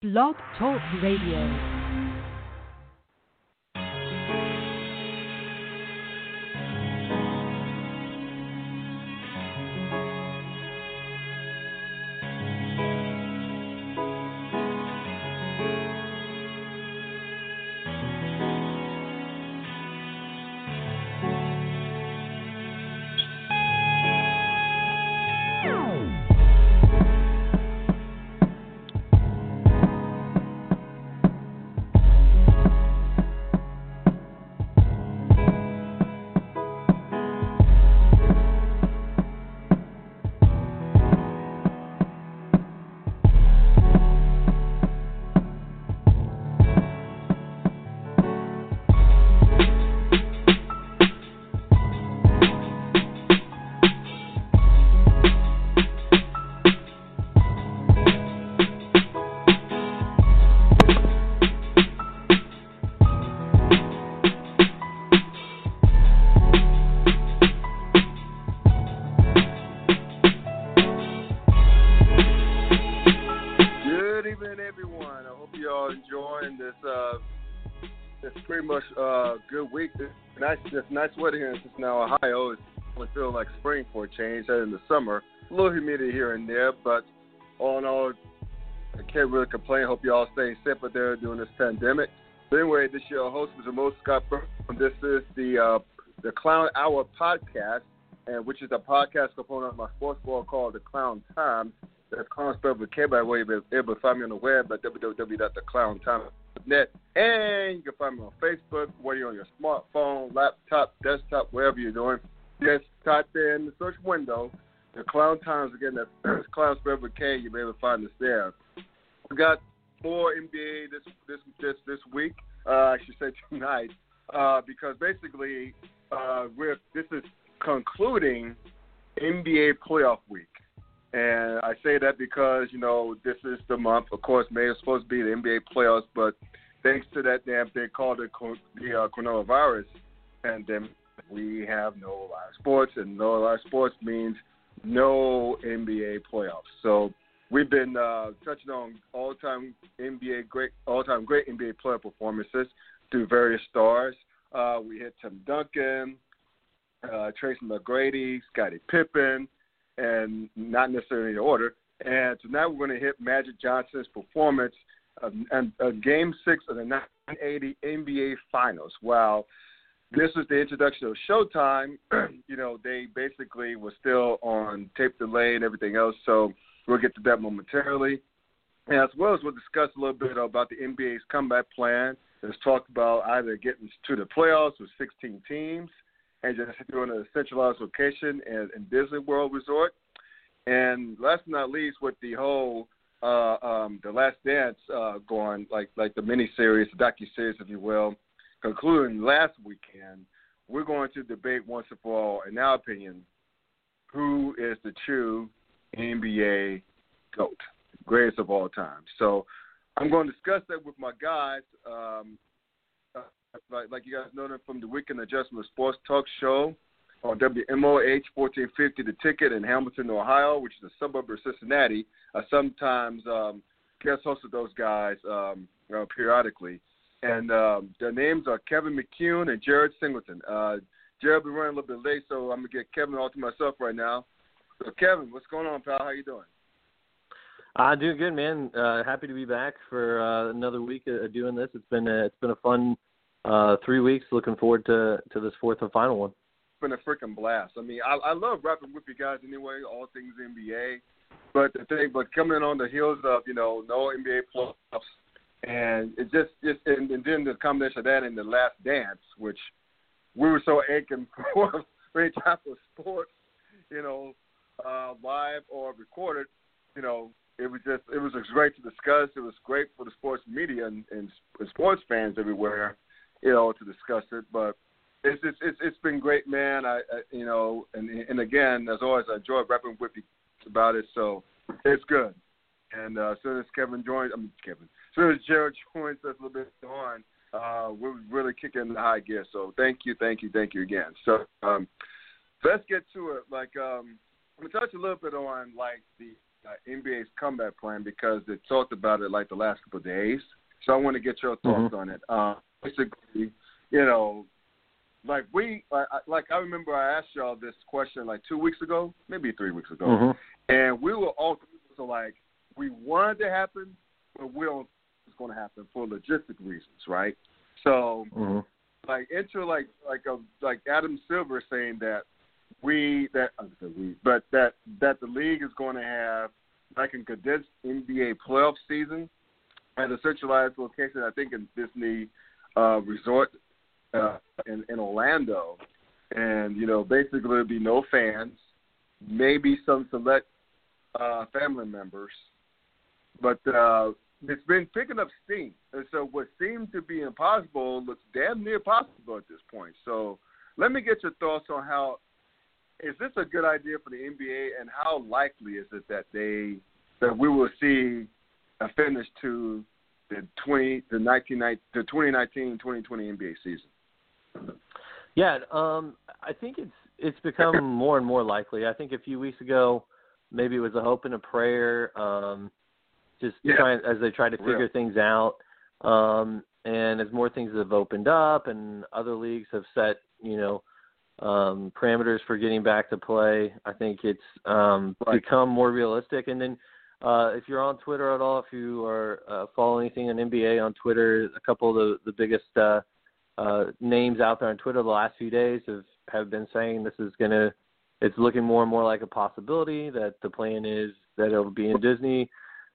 Blog Talk Radio. Nice, it's nice weather here in Cincinnati, Ohio. It's it feel like spring for a change. Headed in the summer, a little humidity here and there, but all in all, I can't really complain. Hope you all staying safe out there during this pandemic. But anyway, this year host was Mo Scott. This is the uh, the Clown Hour podcast, and which is a podcast component of my sports blog called The Klown Times. That's clown spelled with K by the way. You'll be able to find me on the web at www.theklowntimes.net. And you can find me on Facebook, whether you're on your smartphone, laptop, desktop, wherever you're doing. Just type in the search window, The Klown Times. Again, that's clown spelled with K. You'll be able to find us there. We got more NBA this this this this week. Uh, I should say tonight, uh, because basically uh, we're this is concluding NBA playoff week. And I say that because, you know, this is the month. Of course, May is supposed to be the NBA playoffs, but thanks to that damn thing called the, the uh, coronavirus pandemic, we have no live sports, and no live sports means no NBA playoffs. So we've been uh, touching on all-time NBA great, all-time great NBA player performances through various stars. Uh, we hit Tim Duncan, uh, Tracy McGrady, Scottie Pippen, and not necessarily in order. And tonight we're going to hit Magic Johnson's performance of Game Six of the 1980 NBA Finals. Wow, this was the introduction of Showtime. you know, they basically were still on tape delay and everything else. So we'll get to that momentarily. And as well as we'll discuss a little bit about the NBA's comeback plan. Let's talk about either getting to the playoffs with 16 teams and just doing a centralized location in, in Disney World Resort. And last but not least, with the whole uh, um, the Last Dance uh, going, like like the mini series, the docu series, if you will, concluding last weekend, we're going to debate once and for all, in our opinion, who is the true NBA goat, greatest of all time. So I'm going to discuss that with my guys. Um, like, like you guys know them from the Weekend Adjustment Sports Talk Show on WMOH 1450 The Ticket in Hamilton, Ohio, which is a suburb of Cincinnati. I sometimes um, guest hosted those guys um, uh, periodically. And um, their names are Kevin McCune and Jarrod Singleton. Uh, Jarrod be running a little bit late, so I'm going to get Kevin all to myself right now. So, Kevin, what's going on, pal? How you doing? I uh, doing good, man. Uh, happy to be back for uh, another week of doing this. It's been a, it's been a fun uh, three weeks. Looking forward to to this fourth and final one. Been a freaking blast. I mean, I, I love rapping with you guys anyway, all things NBA. But the thing, but coming on the heels of you know no NBA playoffs, and it just just and, and then the combination of that and the Last Dance, which we were so aching for any type of sports, you know, uh, live or recorded, you know, it was just it was great to discuss. It was great for the sports media and, and sports fans everywhere you know, to discuss it. But it's it's it's, it's been great, man. I, I you know, and and again, as always, I enjoy rapping with you about it. So it's good. And uh, as soon as Kevin joins, I mean Kevin, as soon as Jarrod joins us a little bit on, uh, we're really kicking the high gear. So thank you, thank you, thank you again. So um, let's get to it. Like um, I'm gonna touch a little bit on like the uh, NBA's comeback plan because they talked about it like the last couple of days. So I want to get your thoughts Mhm. on it. Uh, basically, you know, like we, like I remember I asked y'all this question like two weeks ago, maybe three weeks ago, Mhm. and we were all so like we wanted to happen, but we don't think it's going to happen for logistic reasons, right? So Mhm. like enter like like a like Adam Silver saying that we that we but that that the league is going to have like a condensed NBA playoff season at a centralized location. I think in Disney uh, Resort uh, in in Orlando, and you know basically there'd be no fans, maybe some select uh, family members, but uh, it's been picking up steam. And so what seemed to be impossible looks damn near possible at this point. So let me get your thoughts on how is this a good idea for the NBA and how likely is it that they that we will see a finish to the twenty the nineteen the twenty nineteen twenty twenty NBA season? Yeah, um, I think it's it's become more and more likely. I think a few weeks ago, maybe it was a hope and a prayer, um, just Yeah. trying as they try to Real. figure things out. Um, and as more things have opened up, and other leagues have set, you know, um, parameters for getting back to play, I think it's um, Right. become more realistic. And then, uh, if you're on Twitter at all, if you are uh, following anything on NBA on Twitter, a couple of the the biggest uh, uh, names out there on Twitter the last few days have have been saying this is gonna. It's looking more and more like a possibility that the plan is that it'll be in Disney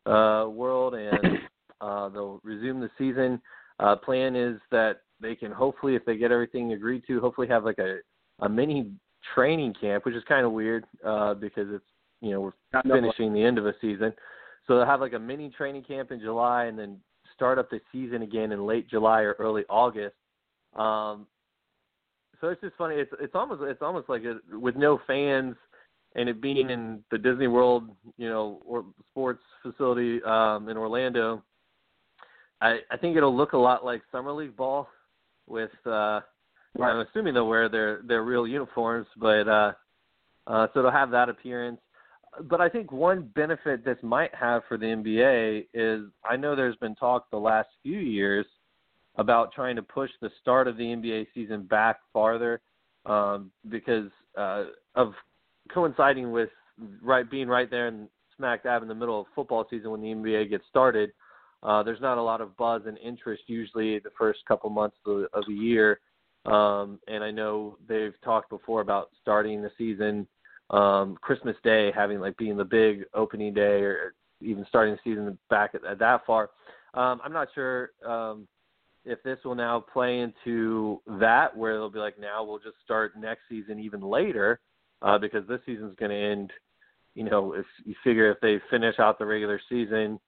uh, World and uh, they'll resume the season. Uh, plan is that they can hopefully, if they get everything agreed to, hopefully have like a a mini training camp, which is kind of weird uh, because it's you know we're know. finishing the end of a season. So they'll have like a mini training camp in July and then start up the season again in late July or early August. Um, so it's just funny. It's it's almost it's almost like it, with no fans and it being in the Disney World, you know, or sports facility um, in Orlando. I I think it'll look a lot like summer league ball with uh I'm assuming they'll wear their their real uniforms, but uh, uh, so they'll have that appearance. But I think one benefit this might have for the NBA is I know there's been talk the last few years about trying to push the start of the NBA season back farther um, because uh, of coinciding with right being right there and smack dab in the middle of football season when the NBA gets started. Uh, there's not a lot of buzz and interest usually the first couple months of, of the year. Um, and I know they've talked before about starting the season um, Christmas Day having like being the big opening day or even starting the season back at, at that far. Um, I'm not sure um, if this will now play into that where they'll be like now we'll just start next season even later uh, because this season's going to end. You know, if you figure if they finish out the regular season,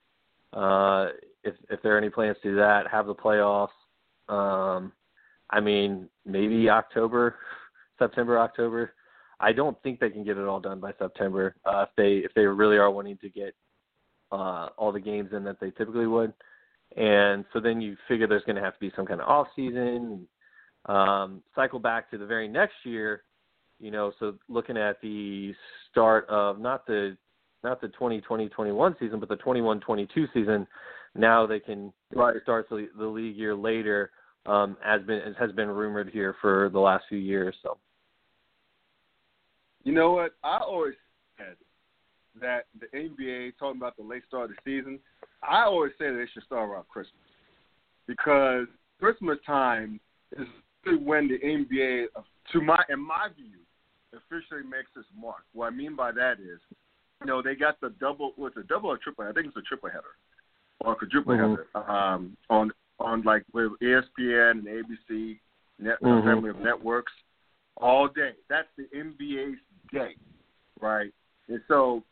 uh, if if there are any plans to do that, have the playoffs. Um, I mean, maybe October, September, October. I don't think they can get it all done by September uh, if they if they really are wanting to get uh, all the games in that they typically would. And so then you figure there's going to have to be some kind of off season. Um, cycle back to the very next year, you know. So looking at the start of not the not the 2020-21 season, but the 21-22 season, now they can Right. start the, the league year later um, has been has been rumored here for the last few years. So You know what? I always said that the NBA talking about the late start of the season. I always say that they should start around Christmas because Christmas time is when the NBA, to my in my view, officially makes its mark. What I mean by that is, you know, they got the double was a double or triple? I think it's a triple header or a quadruple Mhm. header um, on on like with ESPN and ABC, net, Mhm. family of networks, all day. That's the NBA's day, right? And so,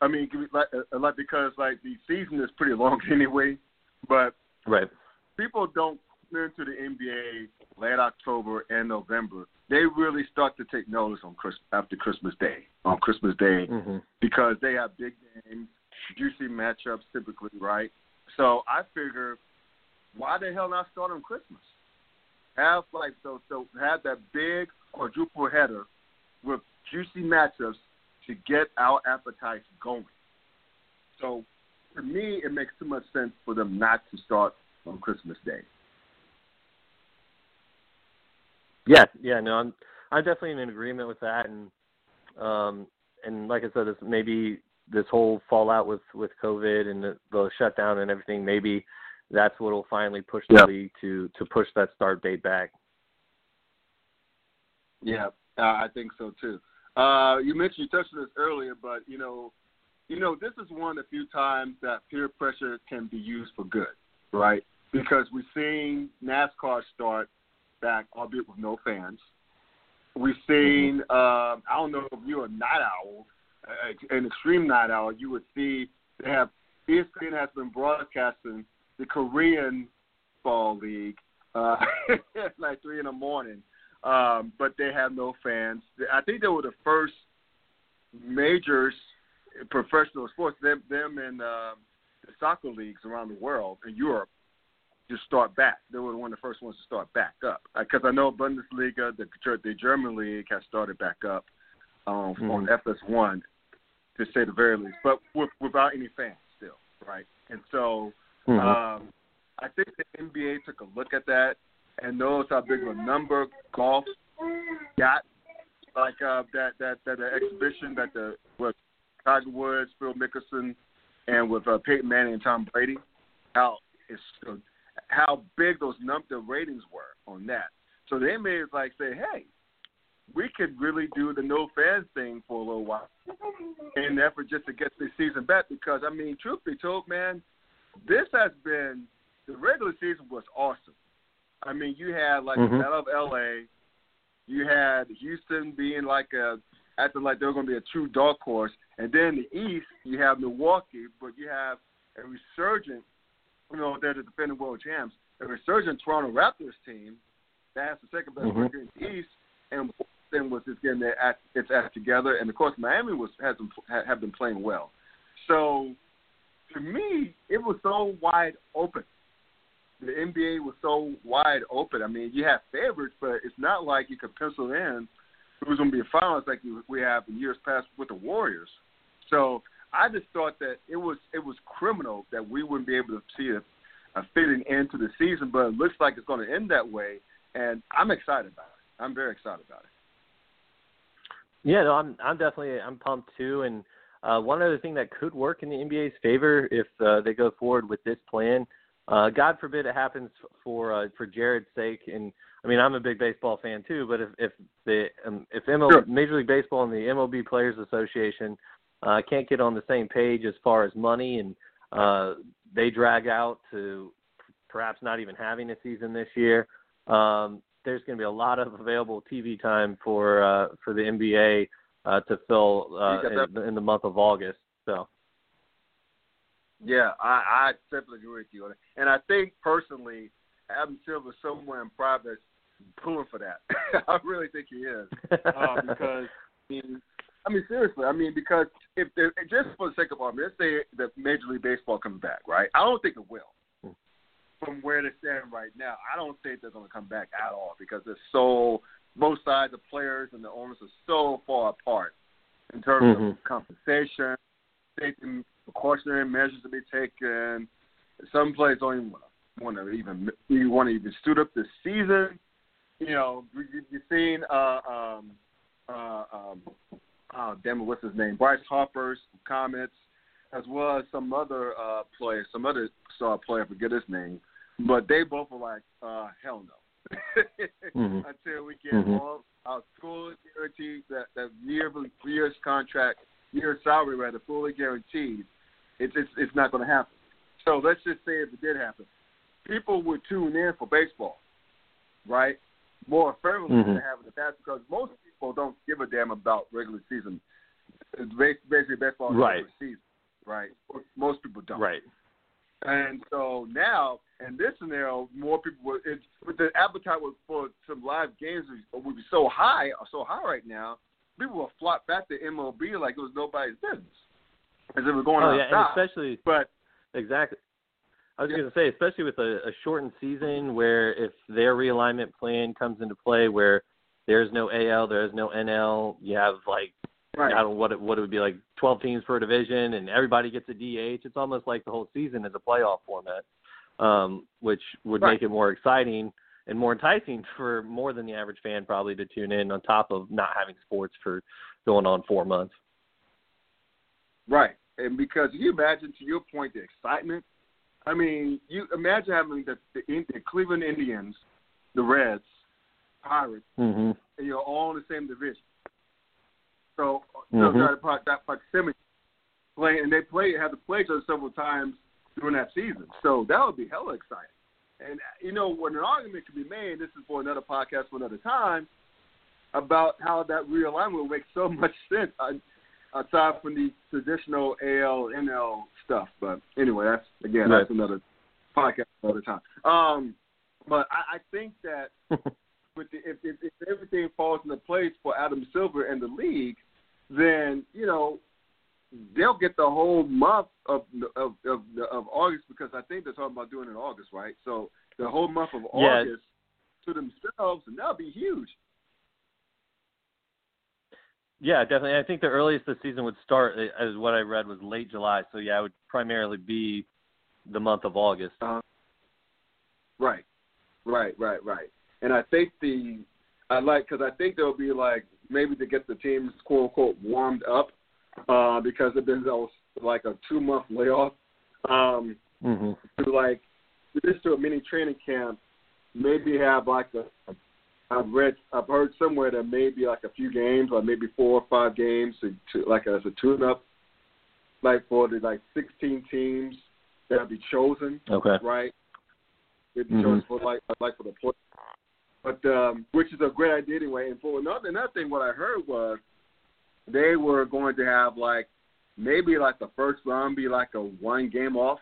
I mean, like, uh, like because like the season is pretty long anyway, but right. people don't come into the NBA late October and November. They really start to take notice on Chris after Christmas Day, on Christmas Day, hmm because they have big games, juicy matchups typically, right? So I figure, why the hell not start on Christmas? Have like so so have that big quadruple header with juicy matchups to get our appetites going. So for me, it makes too much sense for them not to start on Christmas Day. Yeah, yeah, no, I'm I'm definitely in agreement with that, and um, and like I said, this maybe this whole fallout with with COVID and the, the shutdown and everything, maybe that's what will finally push the yeah. league to to push that start date back. Yeah, uh, I think so too. Uh, you mentioned you touched on this earlier, but you know, you know, this is one of the few times that peer pressure can be used for good, right? Because we've seen NASCAR start back, albeit with no fans. We've seen, mm-hmm. uh, I don't know if you're a night owl, uh, an extreme night owl, you would see they have ESPN has been broadcasting the Korean Ball League uh, like three in the morning um, but they have no fans. I think they were the first majors professional sports. Them, them and uh, the soccer leagues around the world in Europe just start back. They were one of the first ones to start back up because I know Bundesliga, the the German league, has started back up um, mm-hmm. on FS1 to say the very least, but with, without any fans still, right? And so mm-hmm. um, I think the NBA took a look at that and knows how big of a number golf got. Like uh, that that that exhibition that the with Tiger Woods, Phil Mickelson, and with uh, Peyton Manning and Tom Brady, how it's uh, how big those num the ratings were on that. So they it like say, hey, we could really do the no fans thing for a little while in an effort just to get the season back. Because I mean, truth be told, man, this has been the regular season was awesome. I mean, you had like mm-hmm. the Battle of L.A. You had Houston being like a acting like they're going to be a true dark horse, and then the East you have Milwaukee, but you have a resurgent, you know, they're the defending world champs, a resurgent Toronto Raptors team that has the second best mm-hmm. record in the East, and then was just getting their act, its act together, and of course Miami was has been have been playing well. So to me, it was so wide open the NBA was so wide open. I mean, you have favorites, but it's not like you could pencil in who's going to be a finalist like we have in years past with the Warriors. So I just thought that it was it was criminal that we wouldn't be able to see a, a fitting end to the season, but it looks like it's going to end that way, and I'm excited about it. I'm very excited about it. Yeah, no, I'm I'm definitely I'm pumped too, and uh, one other thing that could work in the NBA's favor if uh, they go forward with this plan uh, God forbid it happens for uh, for Jarrod's sake. And I mean, I'm a big baseball fan too. But if if the um, if MLB, sure. Major League Baseball and the MLB Players Association uh, can't get on the same page as far as money, and uh, they drag out to perhaps not even having a season this year, um, there's going to be a lot of available TV time for uh, for the NBA uh, to fill uh, in, in the month of August. So. Yeah, I, I definitely agree with you. On it. And I think personally, Adam Silver somewhere in private pulling for that. I really think he is uh, because I mean, I mean seriously. I mean because if just for the sake of argument, let's say that Major League Baseball comes back, right? I don't think it will. Hmm. From where they stand right now, I don't think they're going to come back at all because it's so both sides, the players and the owners, are so far apart in terms mm-hmm. of compensation, safety precautionary measures to be taken. Some players don't even want to even you want to even suit up this season. You know, you've seen uh, um, uh, um, oh, damn it, what's his name? Bryce Harper's comments, as well as some other uh, players, some other star player, I forget his name, but they both were like, uh, hell no. mm-hmm. Until we get mm-hmm. all our full guaranteed that that year year's contract, year salary rather fully guaranteed it's it's, it's not going to happen. So let's just say if it did happen, people would tune in for baseball, right? More fervently mm-hmm. than have the past because most people don't give a damn about regular season. It's basically baseball right. regular season, right? Most people don't. Right. And so now, in this scenario, more people would. With the appetite for some live games would be so high, or so high right now, people will flock back to MLB like it was nobody's business as if we're going oh, yeah, stop. and especially but exactly. I was yeah. going to say, especially with a, a shortened season, where if their realignment plan comes into play, where there's no AL, there's no NL, you have like I don't know what it, what it would be like 12 teams per division and everybody gets a DH. It's almost like the whole season is a playoff format, um, which would Right. make it more exciting and more enticing for more than the average fan probably to tune in. On top of not having sports for going on four months. Right. And because you imagine, to your point, the excitement. I mean, you imagine having the the, the Cleveland Indians, the Reds, Pirates, hmm and you're all in the same division. So, so Mhm. that, that proximity play, and they play have to play each other several times during that season. So that would be hella exciting. And you know, when an argument can be made, this is for another podcast for another time, about how that realignment will make so much sense uh, aside from the traditional AL NL stuff. But anyway, that's again Right. that's another podcast another time. Um, but I, I think that with the, if, if, if everything falls into place for Adam Silver and the league, then you know they'll get the whole month of of of, of August because I think they're talking about doing it in August, right? So the whole month of Yeah. August to themselves, and that'll be huge. Yeah, definitely. I think the earliest the season would start, uh, as what I read, was late July. So yeah, it would primarily be the month of August. Uh, right, right, right, right. And I think the I like because I think there'll be like maybe to get the teams quote unquote warmed up uh, because there's been those like a two month layoff. Um, hmm to like just to a mini training camp, maybe have like a I've read I've heard somewhere that maybe like a few games or maybe four or five games to, to like as a tune up like for the like sixteen teams that'll be chosen, Okay. right? It'd be Mhm. chosen for like like for the play. But um which is a great idea anyway. And for another another thing what I heard was they were going to have like maybe like the first round be like a one game off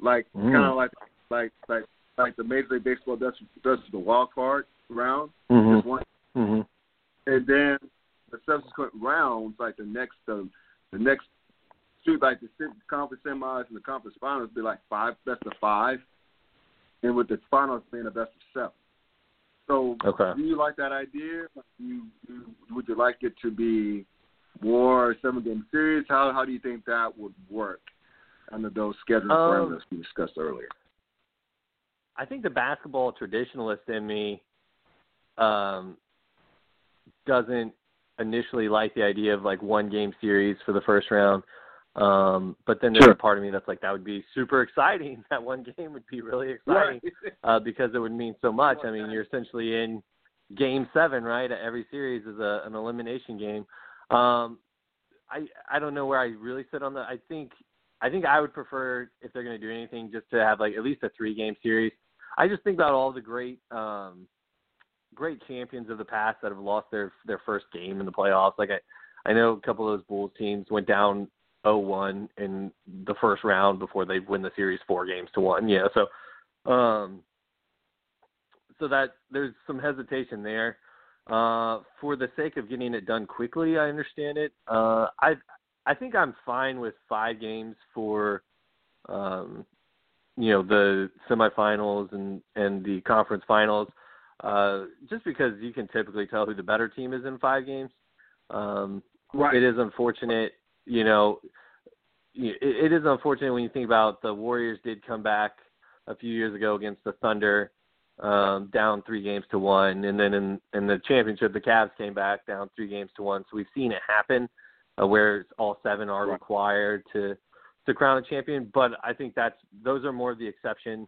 like Mm. kind of like like like like the Major League Baseball does does the wild card round, hmm just one, hmm and then the subsequent rounds, like the next um, the next two, like the conference semis and the conference finals, be like five best of five, and with the finals being a best of seven. So, Okay. do you like that idea? You would you like it to be more seven game series? How how do you think that would work under those scheduling Um, parameters we discussed earlier? I think the basketball traditionalist in me um, doesn't initially like the idea of like one game series for the first round. Um, but then there's Sure. a part of me that's like that would be super exciting. That one game would be really exciting uh, because it would mean so much. I mean, you're essentially in game seven, right? Every series is a, an elimination game. Um, I I don't know where I really sit on that. I think I think I would prefer if they're going to do anything just to have like at least a three game series. I just think about all the great um, great champions of the past that have lost their their first game in the playoffs. Like I I know a couple of those Bulls teams went down 0-1 in the first round before they win the series four games to one. Yeah, so um so that there's some hesitation there. Uh, for the sake of getting it done quickly, I understand it. Uh, I I think I'm fine with five games for, um, you know, the semifinals and and the conference finals. Uh, just because you can typically tell who the better team is in five games. Um, Right. It is unfortunate, you know. It, it is unfortunate when you think about the Warriors did come back a few years ago against the Thunder, um, down three games to one, and then in in the championship, the Cavs came back down three games to one. So we've seen it happen, uh, where all seven are Right. required to to crown a champion. But I think that's those are more the exception.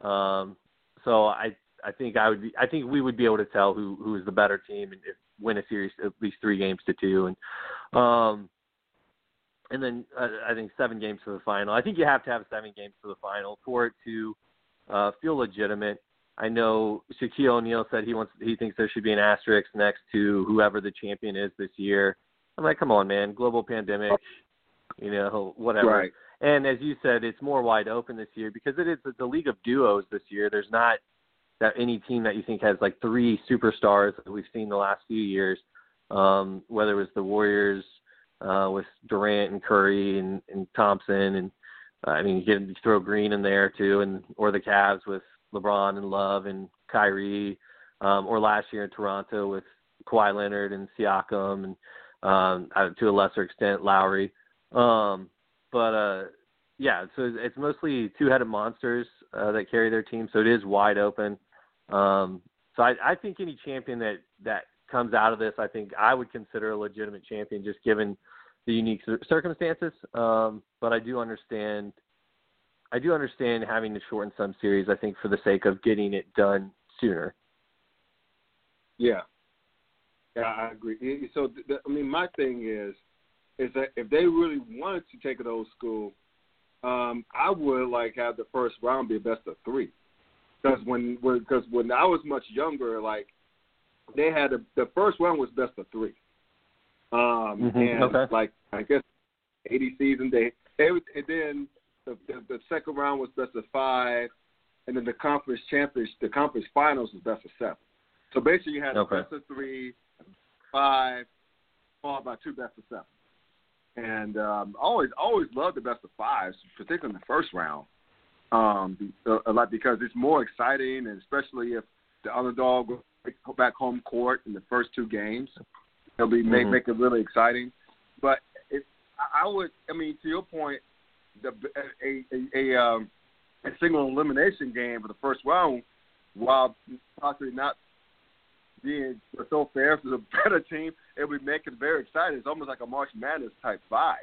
Um, so I I think I would be I think we would be able to tell who who is the better team and if win a series at least three games to two and um and then uh, I think seven games for the final. I think you have to have seven games for the final for it to uh, feel legitimate. I know Shaquille O'Neal said he wants he thinks there should be an asterisk next to whoever the champion is this year. I'm like, come on, man, global pandemic, you know, whatever. Right. And as you said, it's more wide open this year because it is a league of duos this year. There's not that any team that you think has like three superstars that we've seen the last few years. Um, whether it was the Warriors uh, with Durant and Curry and, and Thompson, and uh, I mean you can throw Green in there too, and or the Cavs with LeBron and Love and Kyrie, um, or last year in Toronto with Kawhi Leonard and Siakam and um, to a lesser extent Lowry. Um, but uh, yeah, so it's mostly two-headed monsters uh, that carry their team, so it is wide open. Um, so I, I think any champion that that comes out of this, I think I would consider a legitimate champion, just given the unique circumstances. Um, but I do understand, I do understand having to shorten some series. I think for the sake of getting it done sooner. Yeah, yeah, I agree. So, the, I mean, my thing is, is that if they really wanted to take it old school, um, I would like have the first round be a best of three. Because when because when, when I was much younger, like they had a, the first round was best of three. Um, mm-hmm. and okay. like I guess eighty season they, they and then the, the the second round was best of five, and then the conference championship, the conference finals was best of seven. So basically, you had okay. best of three, five, followed by two best of seven. And um, always, always loved the best of fives, particularly in the first round, um, a lot because it's more exciting, and especially if the underdog go back home court in the first two games, it'll be make mm-hmm. make it really exciting. But it, I would, I mean, to your point, the a a, a, um, a single elimination game for the first round, while possibly not being so fair for the better team, it would make it very exciting. It's almost like a March Madness type vibe.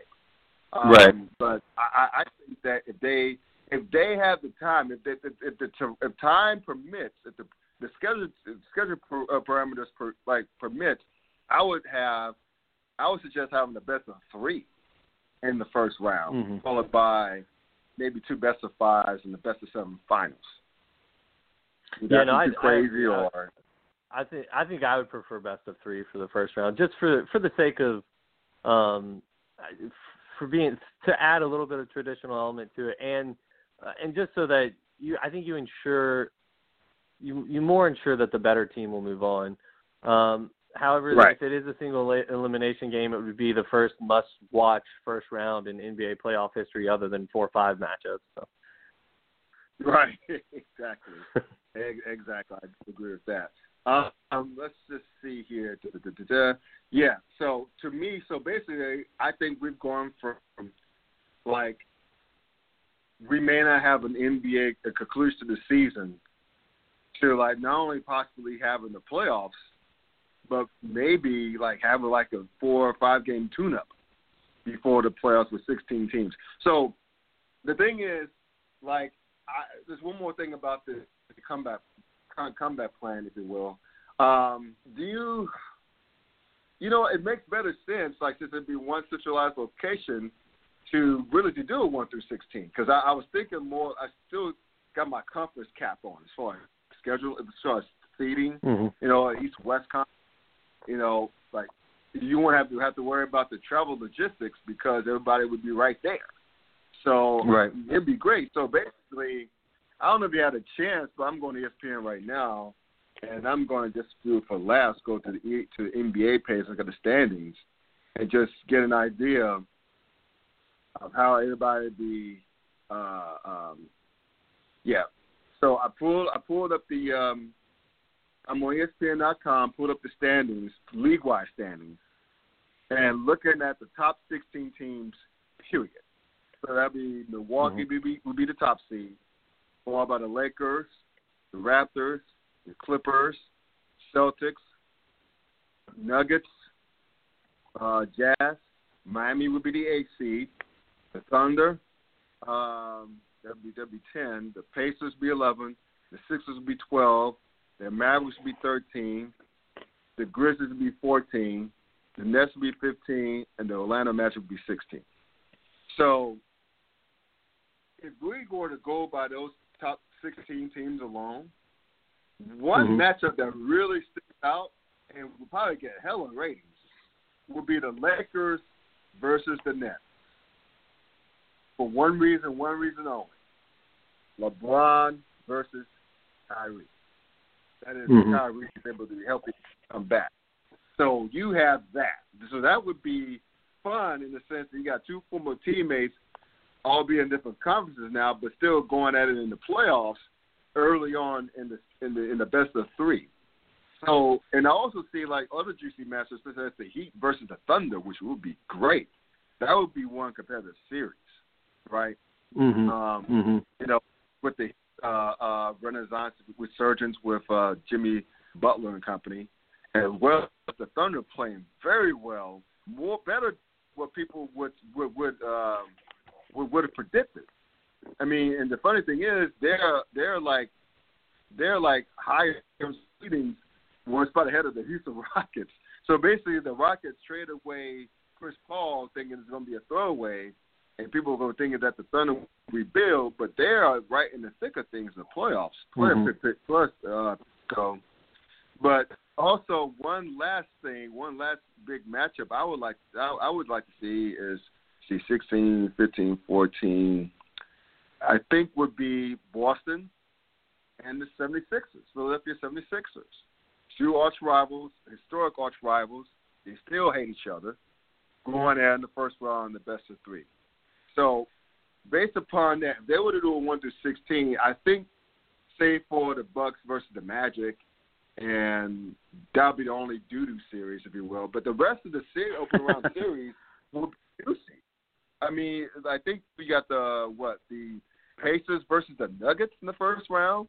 Um, right. But I, I think that if they if they have the time, if they, if, if the if time permits, if the the schedule the schedule per, uh, parameters per, like permits, I would have I would suggest having the best of three in the first round, mm-hmm. followed by maybe two best of fives and the best of seven finals. Would yeah, that no, I, too crazy I, or I think I think I would prefer best of three for the first round, just for for the sake of um for being to add a little bit of traditional element to it, and uh, and just so that you, I think you ensure you you more ensure that the better team will move on. Um, however, right. if it is a single elimination game, it would be the first must-watch first round in NBA playoff history, other than four or five matchups. So. Right, exactly, exactly. I agree with that. Um, let's just see here. Da, da, da, yeah. So to me, so basically, I think we've gone from like we may not have an NBA a conclusion to the season to like not only possibly having the playoffs, but maybe like having like a four or five game tune up before the playoffs with 16 teams. So the thing is, like, I, there's one more thing about the, the comeback comeback plan, if you will. Um, do you, you know, it makes better sense, like since it'd be one centralized location, to really to do a one through sixteen. Because I, I was thinking more, I still got my conference cap on as far as schedule, as far as seating. Mm-hmm. You know, East West Conference. You know, like you won't have to have to worry about the travel logistics because everybody would be right there. So right. it'd be great. So basically, I don't know if you had a chance, but I'm going to ESPN right now, and I'm going to just do it for laughs. Go to the to the NBA page, look at the standings, and just get an idea of how everybody be. Uh, um, yeah. So I pulled I pulled up the um, I'm on ESPN.com. Pulled up the standings, league wide standings, and looking at the top 16 teams. Period. So that'd be Milwaukee mm-hmm. would, be, would be the top seed followed by the Lakers, the Raptors, the Clippers, Celtics, Nuggets, uh, Jazz. Miami would be the eighth seed. The Thunder, um, that would be, that would be 10. The Pacers be 11. The Sixers would be 12. The Mavericks would be 13. The Grizzlies would be 14. The Nets would be 15. And the Orlando Magic would be 16. So if we were to go by those top 16 teams alone. One mm-hmm. matchup that really sticks out and will probably get hell of ratings would be the Lakers versus the Nets. For one reason, one reason only. LeBron versus Kyrie. That is mm-hmm. Kyrie is able to be healthy come back. So you have that. So that would be fun in the sense that you got two former teammates all be in different conferences now, but still going at it in the playoffs early on in the in the in the best of three. So, and I also see like other juicy matches, such as the Heat versus the Thunder, which would be great. That would be one competitive series, right? Mm-hmm. Um, mm-hmm. You know, with the uh, uh, Renaissance resurgence with uh, Jimmy Butler and company, as well as the Thunder playing very well, more better what people would would would, um, would would have predicted. I mean, and the funny thing is, they're they're like they're like higher seedings, one spot ahead of the Houston Rockets. So basically, the Rockets trade away Chris Paul, thinking it's going to be a throwaway, and people are thinking that the Thunder rebuild, but they are right in the thick of things, the playoffs. Mm-hmm. Plus, uh, so, but also one last thing, one last big matchup I would like I, I would like to see is see 16, 15, 14. I think would be Boston and the 76ers, Philadelphia 76ers. Two arch rivals, historic arch rivals. They still hate each other. Going there in the first round, the best of three. So, based upon that, if they were to do a one through sixteen, I think, say for the Bucks versus the Magic, and that'll be the only doo doo series, if you will. But the rest of the series, open round series will be juicy. I mean, I think we got the what the Pacers versus the Nuggets in the first round,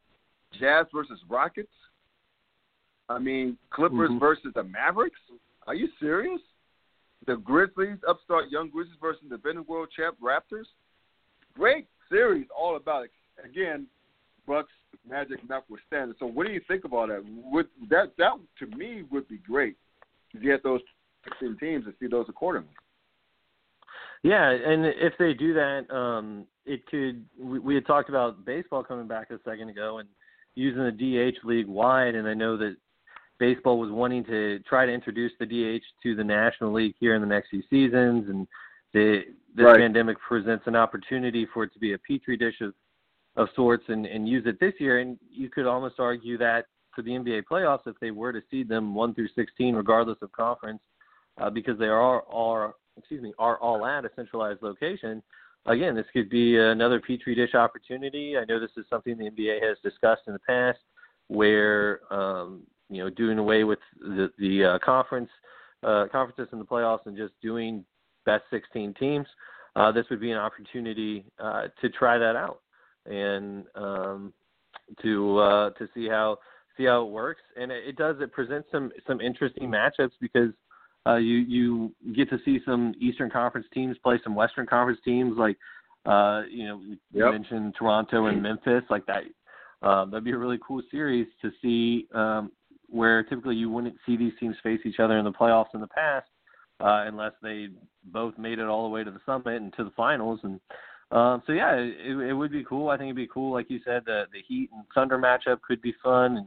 Jazz versus Rockets. I mean, Clippers Mhm. versus the Mavericks. Are you serious? The Grizzlies, upstart young Grizzlies versus the defending world champ Raptors. Great series, all about it. Again, Bucks, Magic notwithstanding. So, what do you think about that? Would that that to me would be great to get those 16 teams and see those accordingly. Yeah, and if they do that, um, it could. We, we had talked about baseball coming back a second ago and using the DH league wide, and I know that baseball was wanting to try to introduce the DH to the National League here in the next few seasons, and the this Right. pandemic presents an opportunity for it to be a petri dish of of sorts and, and use it this year. And you could almost argue that for the NBA playoffs, if they were to seed them one through sixteen, regardless of conference, uh, because they are are excuse me are all at a centralized location. Again, this could be another petri dish opportunity. I know this is something the NBA has discussed in the past, where um, you know doing away with the the uh, conference uh, conferences in the playoffs and just doing best 16 teams. Uh, this would be an opportunity uh, to try that out and um, to uh, to see how see how it works. And it, it does it presents some some interesting matchups because uh, you you get to see some Eastern Conference teams play some Western Conference teams like uh, you know you Yep. mentioned Toronto and Memphis like that. Um, that'd be a really cool series to see um, where typically you wouldn't see these teams face each other in the playoffs in the past uh, unless they both made it all the way to the summit and to the finals. And um, so yeah, it, it would be cool. I think it'd be cool, like you said, the the Heat and Thunder matchup could be fun.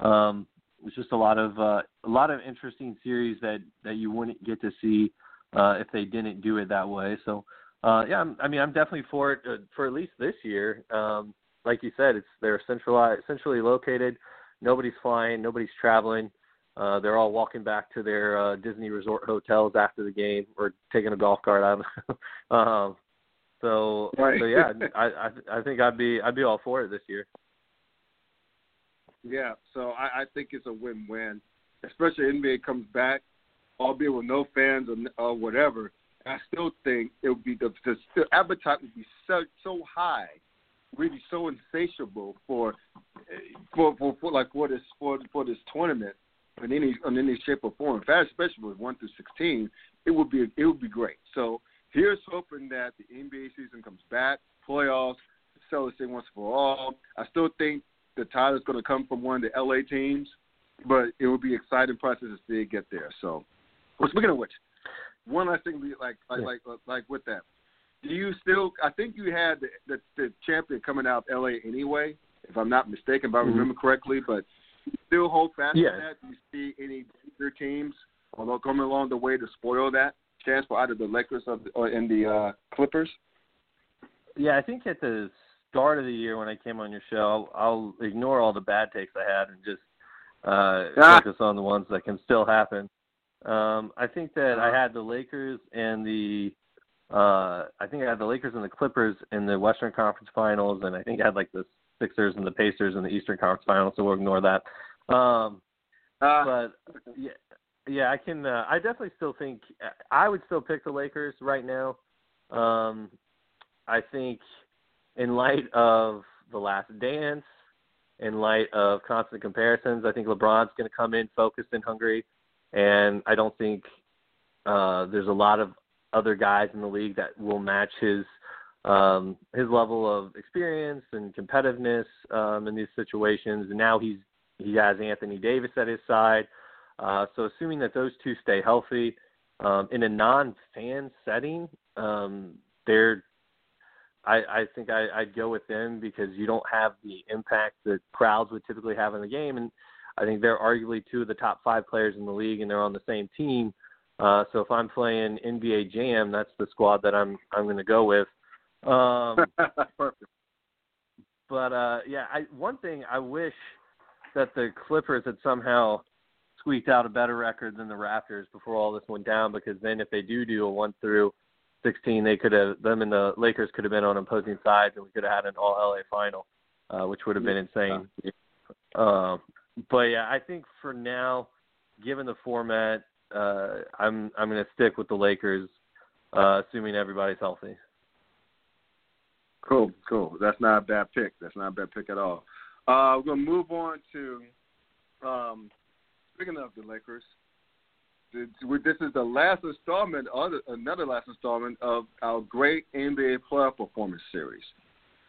And um, it's just a lot of uh, a lot of interesting series that that you wouldn't get to see uh, if they didn't do it that way. So uh, yeah, I'm, I mean, I'm definitely for it uh, for at least this year. Um, like you said, it's they're centralized, centrally located. Nobody's flying, nobody's traveling. Uh, they're all walking back to their uh, Disney resort hotels after the game, or taking a golf cart out. um, so, Right. so yeah, I, I I think I'd be I'd be all for it this year. Yeah, so I, I think it's a win-win, especially NBA comes back, albeit with no fans or, or whatever. I still think it would be the, the, the appetite would be so so high, really so insatiable for for for, for like for this for for this tournament in any in any shape or form. In fact, especially with one through sixteen, it would be it would be great. So here's hoping that the NBA season comes back, playoffs, sell this thing once for all. I still think the title is going to come from one of the LA teams, but it will be exciting process to see it get there. So, well, speaking of which, one last thing, we- like like Yeah. like like with that, do you still? I think you had the the, the champion coming out of LA anyway, if I'm not mistaken, if I Mhm. remember correctly. But still hold fast Yeah. to that. Do you see any other teams although coming along the way to spoil that chance for either the Lakers or, the, or in the uh, Clippers? Yeah, I think at the start of the year when I came on your show, I'll, I'll ignore all the bad takes I had and just uh, Ah. focus on the ones that can still happen. Um, I think that I had the Lakers and the uh, I think I had the Lakers and the Clippers in the Western Conference Finals, and I think I had like the Sixers and the Pacers in the Eastern Conference Finals. So we'll ignore that. Um, Uh, but yeah, yeah, I can. Uh, I definitely still think I would still pick the Lakers right now. Um, I think, in light of the Last Dance, in light of constant comparisons, I think LeBron's going to come in focused and hungry, and I don't think uh, there's a lot of other guys in the league that will match his um, his level of experience and competitiveness um, in these situations. And now he's he has Anthony Davis at his side. Uh, so assuming that those two stay healthy um, in a non-fan setting, um, they're I, I think I, I'd go with them because you don't have the impact that crowds would typically have in the game, and I think they're arguably two of the top five players in the league, and they're on the same team. Uh, so if I'm playing NBA Jam, that's the squad that I'm I'm going to go with. Um, Perfect. but uh, yeah, I, one thing I wish that the Clippers had somehow squeaked out a better record than the Raptors before all this went down, because then if they do do a one through 16, they could have them and the Lakers could have been on opposing sides, and we could have had an All LA final, uh, which would have been insane. Um, but yeah, I think for now, given the format, uh, I'm I'm going to stick with the Lakers, uh, assuming everybody's healthy. Cool, cool. That's not a bad pick. That's not a bad pick at all. Uh, we're gonna move on to um, speaking of the Lakers. This is the last installment, other another last installment of our great NBA playoff performance series.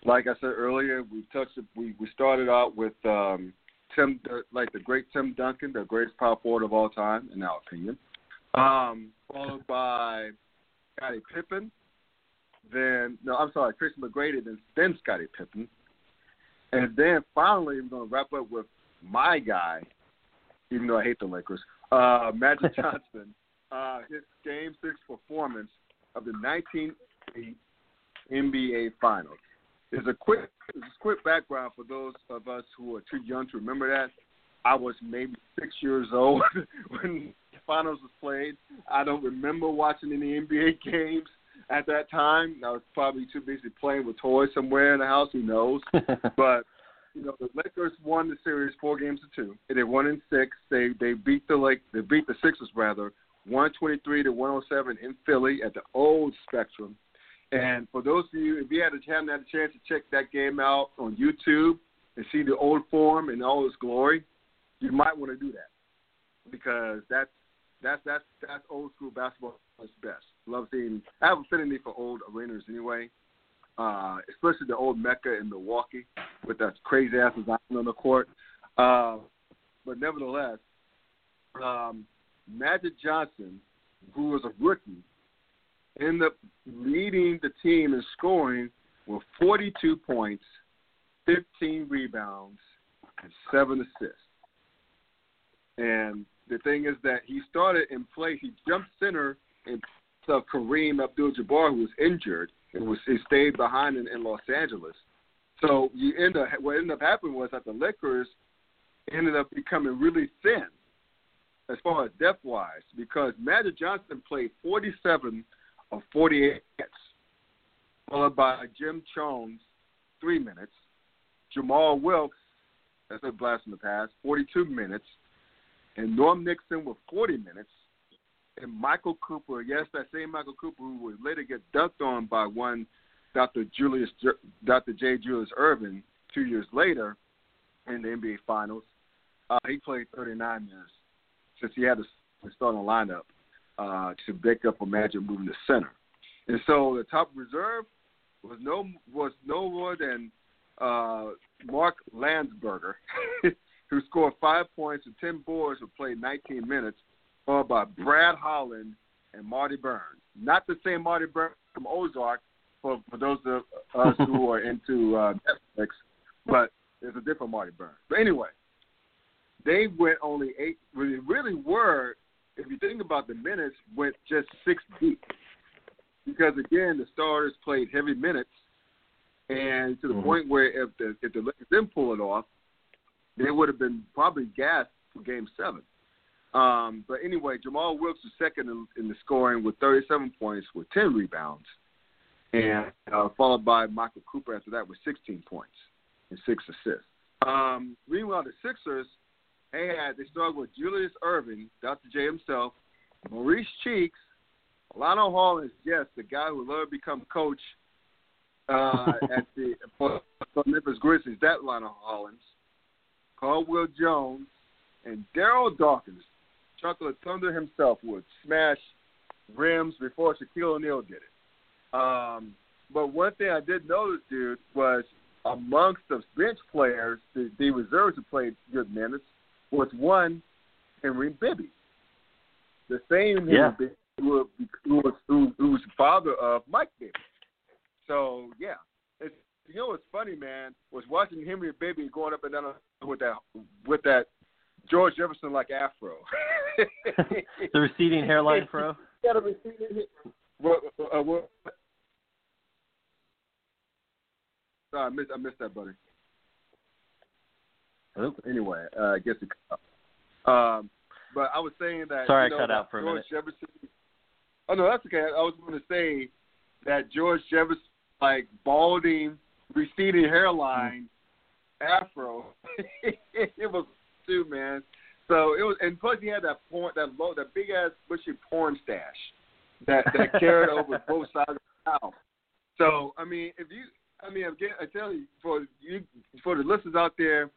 Like I said earlier, we touched. We we started out with um, Tim, like the great Tim Duncan, the greatest power forward of all time, in our opinion. Um, followed by Scottie Pippen, then no, I'm sorry, Chris McGrady, then then Scottie Pippen, and then finally we're gonna wrap up with my guy, even though I hate the Lakers, uh, Magic Johnson, uh, his Game Six performance of the 1980 NBA Finals. There's a quick, there's a quick background for those of us who are too young to remember that. I was maybe six years old when the finals was played. I don't remember watching any NBA games at that time. I was probably too busy playing with toys somewhere in the house. Who knows? but you know, the Lakers won the series four games to two. They won in six. They they beat the Lake. They beat the Sixers rather, one twenty three to one hundred seven in Philly at the old Spectrum. And for those of you, if you had haven't had a chance to check that game out on YouTube and see the old form and all its glory, you might want to do that because that's that's that's that's old school basketball at its best. Love seeing. I have affinity for old arenas anyway, uh, especially the old Mecca in Milwaukee with that crazy ass design on the court. Uh, but nevertheless, um, Magic Johnson, who was a rookie, ended up leading the team in scoring with 42 points, 15 rebounds, and seven assists. And the thing is that he started in place. He jumped center in of Kareem Abdul-Jabbar, who was injured and was he stayed behind in, in Los Angeles. So you end up what ended up happening was that the Lakers ended up becoming really thin as far as depth wise because Magic Johnson played 47 of 48 minutes, followed by Jim Chones, three minutes, Jamal Wilkes, that's a blast from the past, 42 minutes, and Norm Nixon with 40 minutes, and Michael Cooper, yes, that same Michael Cooper who would later get dunked on by one Dr. Julius Dr. J. Julius Erving two years later in the NBA Finals. Uh, he played 39 minutes since he had to start a lineup uh, to back up for Magic moving to center. And so the top reserve was no was no more than uh, Mark Landsberger, who scored five points and ten boards and played 19 minutes, followed by Brad Holland and Marty Byrnes. Not the same Marty Burns from Ozark, for, for those of us who are into uh, Netflix, but it's a different Marty Byrnes. But anyway, they went only eight. Really, really were, if you think about the minutes, went just six deep. Because again, the starters played heavy minutes, and to the mm-hmm. point where if the if the Lakers didn't pull it off, they would have been probably gassed for Game Seven. Um, but anyway, Jamal Wilkes was second in, in the scoring with 37 points with 10 rebounds, and uh, followed by Michael Cooper after that with 16 points and six assists. Um, meanwhile, the Sixers had they started with Julius Erving, Dr. J himself, Maurice Cheeks, Lionel Hollins, yes, the guy who later become coach uh, at the for, for Memphis Grizzlies, that Lionel Hollins, Caldwell Jones, and Darryl Dawkins. Chocolate Thunder himself would smash rims before Shaquille O'Neal did it. Um, but one thing I did notice, dude, was amongst the bench players, the, the reserves who played good minutes, was one Henry Bibby. The same Henry Yeah. Bibby who, who was who, who was the father of Mike Bibby. So yeah, it's you know what's funny, man, was watching Henry Bibby going up and down with that with that George Jefferson like afro. the receding hairline fro. got a receding. What, uh, what? Sorry, I missed, I missed that, buddy. Anyway, uh, I guess it. Um, but I was saying that. Sorry, you know, I cut out for a George minute. Jefferson. Oh no, that's okay. I was going to say that George Jefferson, like balding, receding hairline, afro. it was too, man. So it was, and plus he had that porn, that low, that big ass bushy porn stash that that carried over both sides of the mouth. So I mean, if you, I mean, again, I tell you, for you, for the listeners out there,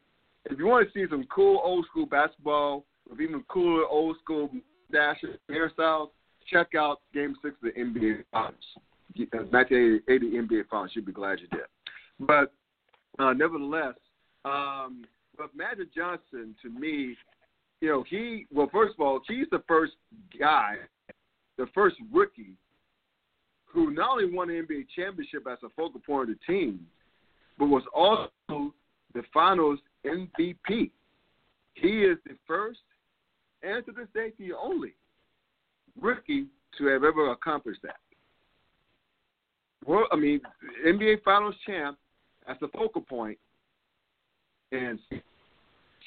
if you want to see some cool old school basketball with even cooler old school hairstyles, check out Game Six of the NBA Finals, Uh, 1980 NBA Finals. You'll be glad you did. But uh, nevertheless, um, but Magic Johnson, to me, you know, he well, first of all, he's the first guy, the first rookie who not only won the NBA championship as a focal point of the team, but was also the Finals MVP. He is the first, and to this day, the only rookie to have ever accomplished that. Well, I mean, NBA Finals champ as the focal point, and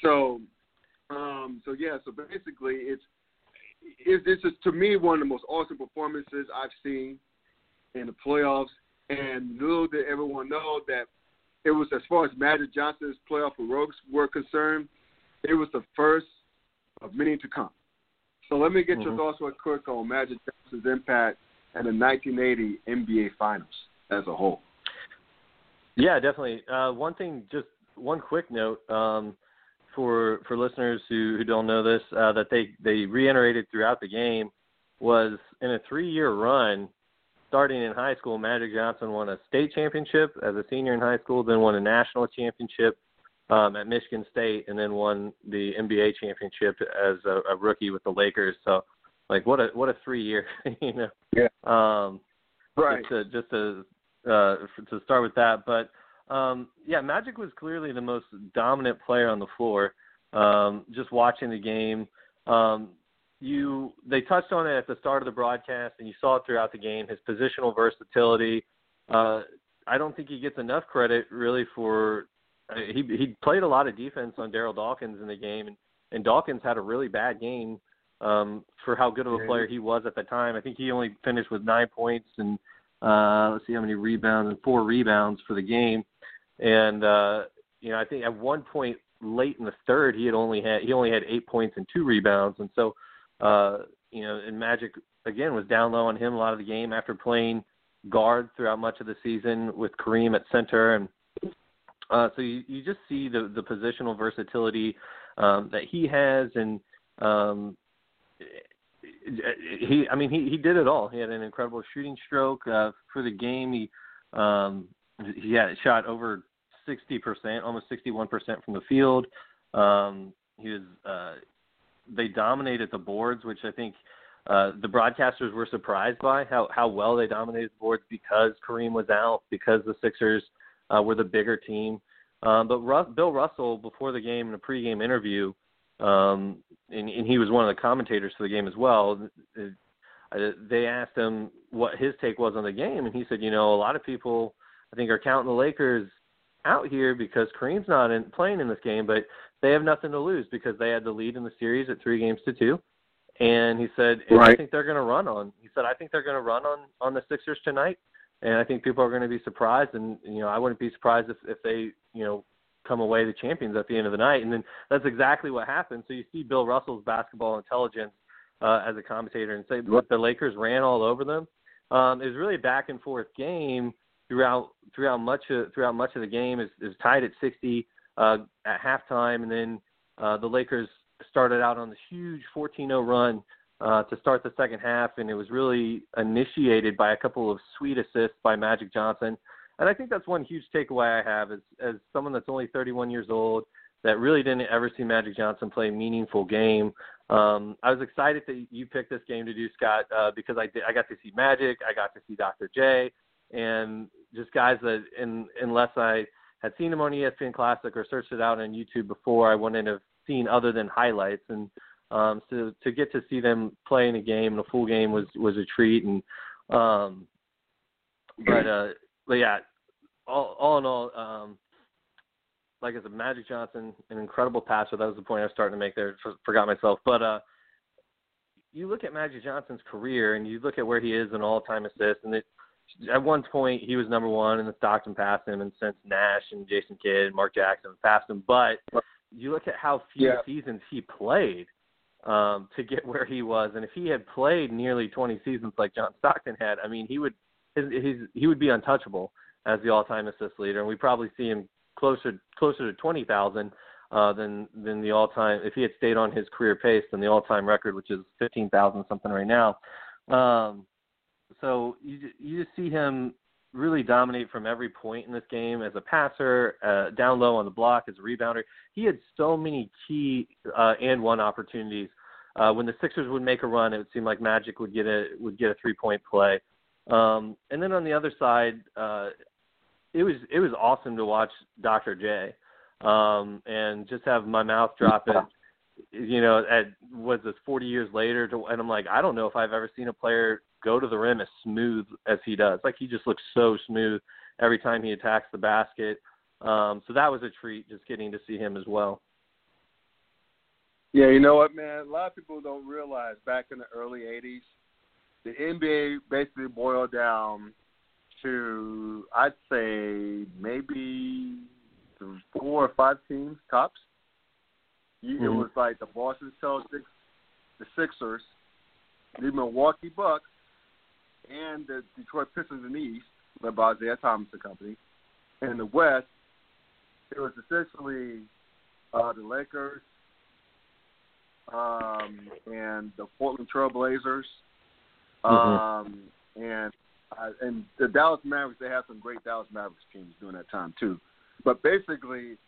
so, um, so yeah, so basically, it's it's, it's just, to me one of the most awesome performances I've seen in the playoffs. And little did everyone know that it was as far as Magic Johnson's playoff heroics were concerned, it was the first of many to come. So let me get your Mhm. thoughts real quick on Magic Johnson's impact in the 1980 NBA Finals as a whole. Yeah, definitely. Uh, one thing, just one quick note um, for for listeners who, who don't know this, uh, that they they reiterated throughout the game was in a three year run, starting in high school. Magic Johnson won a state championship as a senior in high school, then won a national championship um, at Michigan State, and then won the NBA championship as a, a rookie with the Lakers. So, like, what a what a three year, you know. Yeah. Um, Right. just to just to uh, to start with that. But um, yeah, Magic was clearly the most dominant player on the floor. Um, just watching the game, um, you they touched on it at the start of the broadcast, and you saw it throughout the game. His positional versatility. Uh, I don't think he gets enough credit really for. Uh, he he played a lot of defense on Darryl Dawkins in the game, and, and Dawkins had a really bad game um, for how good of a player he was at the time. I think he only finished with nine points and uh, let's see how many rebounds and four rebounds for the game. And uh, you know, I think at one point late in the third, he had only had he only had eight points and two rebounds. And so, uh, you know, and Magic again was down low on him a lot of the game after playing guard throughout much of the season with Kareem at center and. Uh, so you, you just see the, the positional versatility um, that he has, and um, he I mean he he did it all. He had an incredible shooting stroke uh, for the game. He um he had shot over 60%, almost 61% from the field. Um he was uh they dominated the boards, which I think uh the broadcasters were surprised by how how well they dominated the boards because Kareem was out, because the Sixers uh were the bigger team. Um but Ru- Bill Russell before the game in a pregame interview um, and, and he was one of the commentators for the game as well. Uh, They asked him what his take was on the game, and he said, "You know, a lot of people, I think, are counting the Lakers out here because Kareem's not in, playing in this game, but they have nothing to lose because they had the lead in the series at three games to two. And he said, and "I think they're going to run on." He said, "I think they're going to run on on the Sixers tonight." And I think people are going to be surprised, and you know I wouldn't be surprised if if they you know come away the champions at the end of the night. And then that's exactly what happened. So you see Bill Russell's basketball intelligence uh, as a commentator and say that the Lakers ran all over them. Um, it was really a back and forth game throughout throughout much of throughout much of the game. Is is tied at 60 uh, at halftime, and then uh, the Lakers started out on this huge 14-0 run uh, to start the second half, and it was really initiated by a couple of sweet assists by Magic Johnson. And I think that's one huge takeaway I have as as someone that's only 31 years old that really didn't ever see Magic Johnson play a meaningful game. Um, I was excited that you picked this game to do, Scott, uh, because I did, I got to see Magic, I got to see Dr. J, and just guys that, in, unless I had seen him on ESPN Classic or searched it out on YouTube before, I wouldn't have seen other than highlights. And um, so to get to see them play in a game, in a full game, was was a treat. And um, but uh, but yeah, all, all in all, um, like I said, Magic Johnson, an incredible passer. That was the point I was starting to make there. Forgot myself, but uh, you look at Magic Johnson's career and you look at where he is in all-time assists, and it, at one point he was number one, and the Stockton passed him, and since Nash and Jason Kidd and Mark Jackson passed him. But you look at how few yeah. seasons he played um, to get where he was, and if he had played nearly 20 seasons like John Stockton had, I mean, he would his, his he would be untouchable as the all-time assist leader, and we probably see him closer closer to 20,000 uh, than than the all-time if he had stayed on his career pace than the all-time record, which is 15,000 something right now. Um, so you you just see him really dominate from every point in this game as a passer, uh, down low on the block, as a rebounder. He had so many key uh, and one opportunities. Uh, when the Sixers would make a run, it would seem like Magic would get a would get a three point play. Um, and then on the other side, uh, it was it was awesome to watch Dr. J, um, and just have my mouth drop at you know at was this 40 years later to, and I'm like I don't know if I've ever seen a player go to the rim as smooth as he does. Like he just looks so smooth every time he attacks the basket. Um, so that was a treat just getting to see him as well. Yeah, you know what, man? A lot of people don't realize back in the early '80s, the NBA basically boiled down to I'd say maybe four or five teams tops. Mm-hmm. It was like the Boston Celtics, the Sixers, the Milwaukee Bucks, and the Detroit Pistons in the East, led by Isiah Thomas and company. And in the West, it was essentially uh, the Lakers um, and the Portland Trailblazers mm-hmm. um, and uh, and the Dallas Mavericks, they have some great Dallas Mavericks teams during that time too. But basically,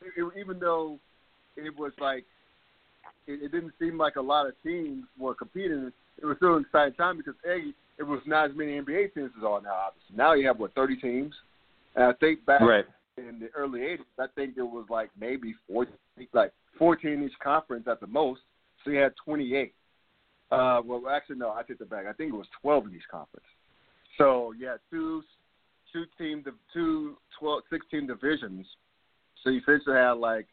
it, it, even though it was like it, it didn't seem like a lot of teams were competing, it was still an exciting time because a it was not as many NBA teams as are now. Obviously, now you have what thirty teams, and I think back right. in the early '80s, I think it was like maybe 14, like fourteen each conference at the most. So you had twenty eight. Uh, well, actually, no, I take it back. I think it was 12 in each conference. So yeah, two two team two 12, 16 divisions. So you essentially had like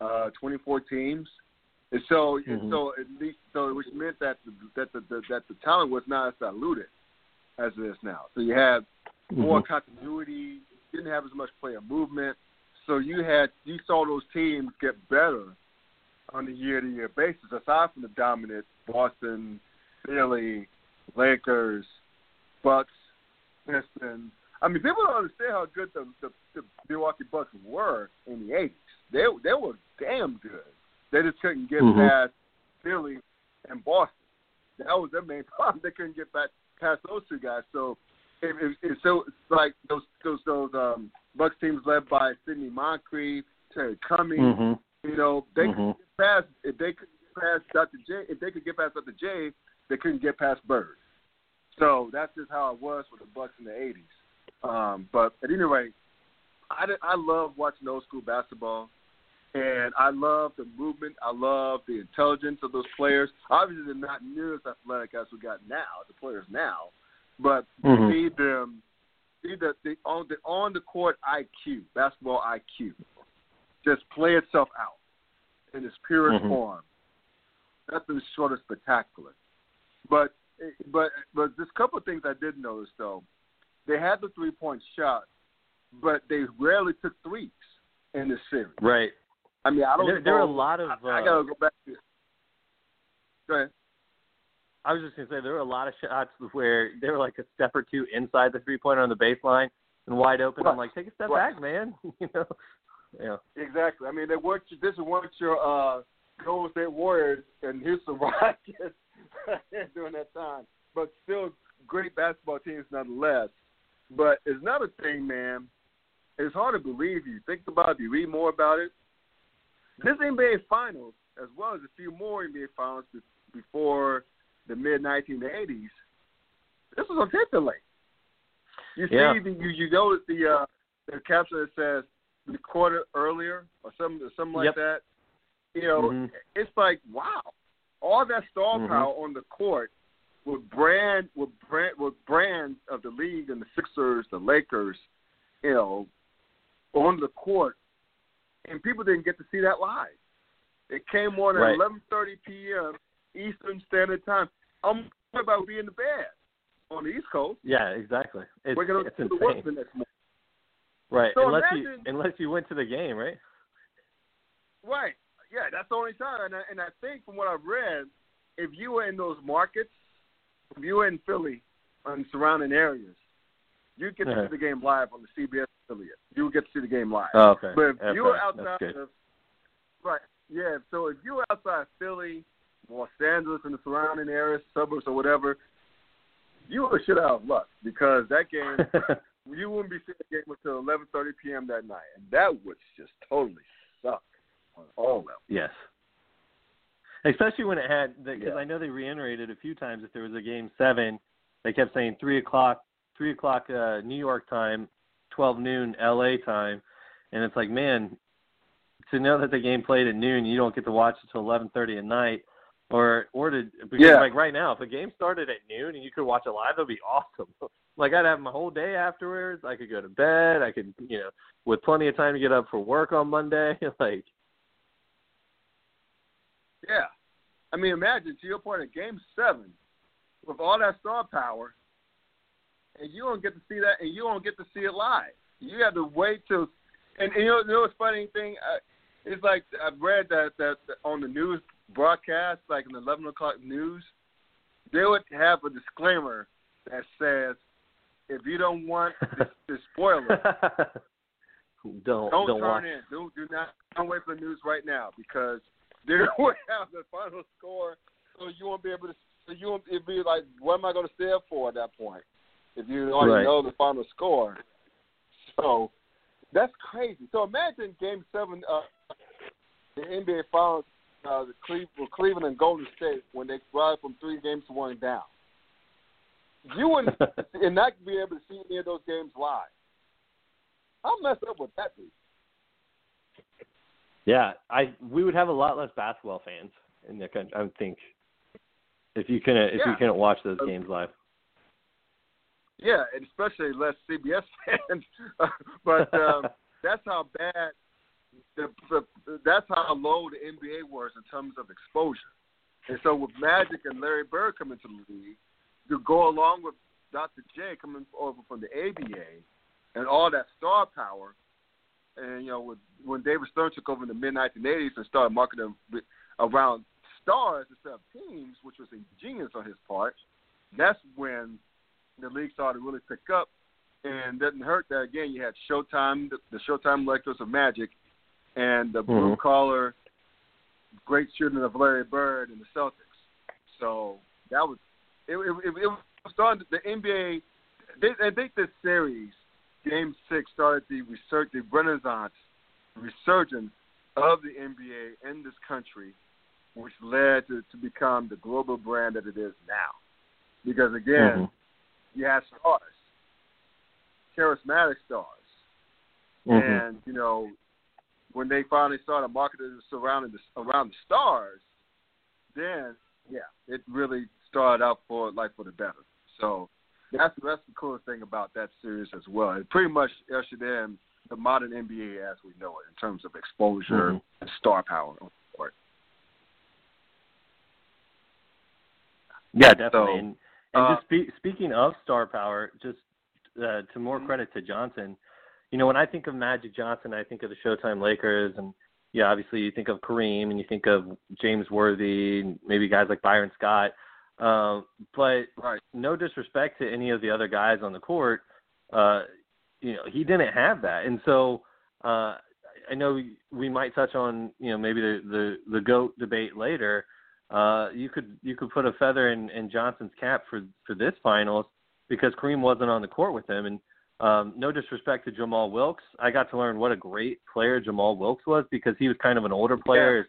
uh, 24 teams. And so, mm-hmm. and so at least, so which meant that the, that the, the that the talent was not as diluted as it is now. So you had more mm-hmm. continuity, didn't have as much player movement. So you had you saw those teams get better on a year to year basis, aside from the dominant Boston, Philly, Lakers, Bucks, Pistons. I mean, people don't understand how good the, the, the Milwaukee Bucks were in the '80s. They they were damn good. They just couldn't get mm-hmm. past Philly and Boston. That was their main problem. They couldn't get back past those two guys. So, it, it, it, so it's like those those those um, Bucks teams led by Sidney Moncrief, Terry Cummings. Mm-hmm. You know, they mm-hmm. could get past if they could get past Dr. J. If they could get past Dr. J, they couldn't get past Bird. So that's just how it was with the Bucks in the '80s. Um, but at any rate, I I love watching old school basketball, and I love the movement. I love the intelligence of those players. Obviously, they're not near as athletic as we got now, the players now, but mm-hmm. need them. See the, the on the on the court IQ, basketball IQ, just play itself out in its purest mm-hmm. form. Nothing short of spectacular. But but but there's a couple of things I did notice though. They had the three point shot, but they rarely took threes. in the series. Right. I mean, I don't. There, there are a lot of. I, I uh, gotta go back to. Go ahead. I was just gonna say there were a lot of shots where they were like a step or two inside the three pointer on the baseline and wide open. I'm like, take a step Right. back, man. you know. Yeah. Exactly. I mean, they weren't. This weren't your uh, Golden State Warriors and Houston Rockets during that time, but still great basketball teams nonetheless. But it's another thing, man. It's hard to believe. You think about it, you read more about it. This NBA Finals, as well as a few more NBA Finals be- before the mid 1980s, this was on tape delay. You see, Yeah. the, you you notice the uh, the caption that says recorded earlier or something something like Yep. that. You know, Mhm. it's like wow, all that star Mhm. power on the court with brand with brand with brands of the league and the Sixers, the Lakers, you know, on the court, and people didn't get to see that live. It came on at Right. 11:30 p.m. Eastern Standard Time. I'm talking about being in the bed on the East Coast. Yeah, exactly. It's, We're gonna it's to work insane. the next morning. Right. So unless you unless you went to the game, right? Right. Yeah, that's the only time. And I, and I think from what I've read, if you were in those markets, if you were in Philly and surrounding areas, you get to Uh-huh. see the game live on the CBS affiliate. You get to see the game live. Oh, okay. But if Okay, you were outside of right, yeah. So if you were outside Philly, Los Angeles, and the surrounding areas, suburbs, or whatever, you were shit out of luck because that game you wouldn't be seeing the game until 11:30 p.m. that night, and that would just totally suck on all levels. yes. Especially when it had because Yeah. I know they reiterated a few times if there was a game seven, they kept saying three o'clock, three o'clock uh, New York time, twelve noon L.A. time, and it's like man, to know that the game played at noon, you don't get to watch it till eleven thirty at night, or or to because Yeah. like right now, if a game started at noon and you could watch it live, that'd be awesome. like I'd have my whole day afterwards. I could go to bed. I could you know with plenty of time to get up for work on Monday. like Yeah. I mean, imagine to your point at Game Seven, with all that star power, and you don't get to see that, and you don't get to see it live. You have to wait till, and, and you know, you know what's funny thing? Uh, it's like I've read that, that on the news broadcast, like in the eleven o'clock news, they would have a disclaimer that says, if you don't want the, the spoiler, don't don't, don't turn watch. in. Do do not don't wait for the news right now because they will have the final score, so you won't be able to. So you won't it'd be like, what am I going to stay up for at that point? If you already Right. know the final score, so that's crazy. So imagine Game Seven, uh, the NBA Finals, uh, the Cleveland, Cleveland and Golden State when they rise from three games to one down. You wouldn't and not be able to see any of those games live. How messed up would that be? Yeah, I we would have a lot less basketball fans in the country. I would think if you couldn't if you Yeah. couldn't watch those games live. Yeah, and especially less CBS fans. but um, that's how bad the, the that's how low the NBA was in terms of exposure. And so with Magic and Larry Bird coming to the league, to go along with Dr. J coming over from the ABA and all that star power, and you know with, when David Stern took over in the mid 1980s and started marketing around stars instead of teams, which was a genius on his part, that's when the league started to really pick up. And doesn't hurt that again. You had Showtime, the, the Showtime Electors of Magic, and the blue Mhm. collar great shooting of Larry Bird and the Celtics. So that was it. It, it, it was starting. The NBA. They, I think this series, Game Six, started the research, the renaissance, resurgence of the NBA in this country, which led to, to become the global brand that it is now. Because again, Mhm. You have stars, charismatic stars, Mhm. and you know when they finally started marketing surrounding the, around the stars, then yeah, it really started out for like for the better. So that's that's the coolest thing about that series as well. It pretty much ushered in the modern NBA as we know it in terms of exposure Mhm. and star power on the court. Yeah, definitely. So, and uh, just spe- speaking of star power, just uh, to more Mhm. credit to Johnson, you know, when I think of Magic Johnson, I think of the Showtime Lakers, and yeah, obviously you think of Kareem and you think of James Worthy, and maybe guys like Byron Scott. Um, but right. no disrespect to any of the other guys on the court, uh, you know, he didn't have that, and so uh, I know we might touch on you know maybe the the, the goat debate later. Uh, you could you could put a feather in, in Johnson's cap for for this finals because Kareem wasn't on the court with him, and um, no disrespect to Jamal Wilkes, I got to learn what a great player Jamal Wilkes was because he was kind of an older player.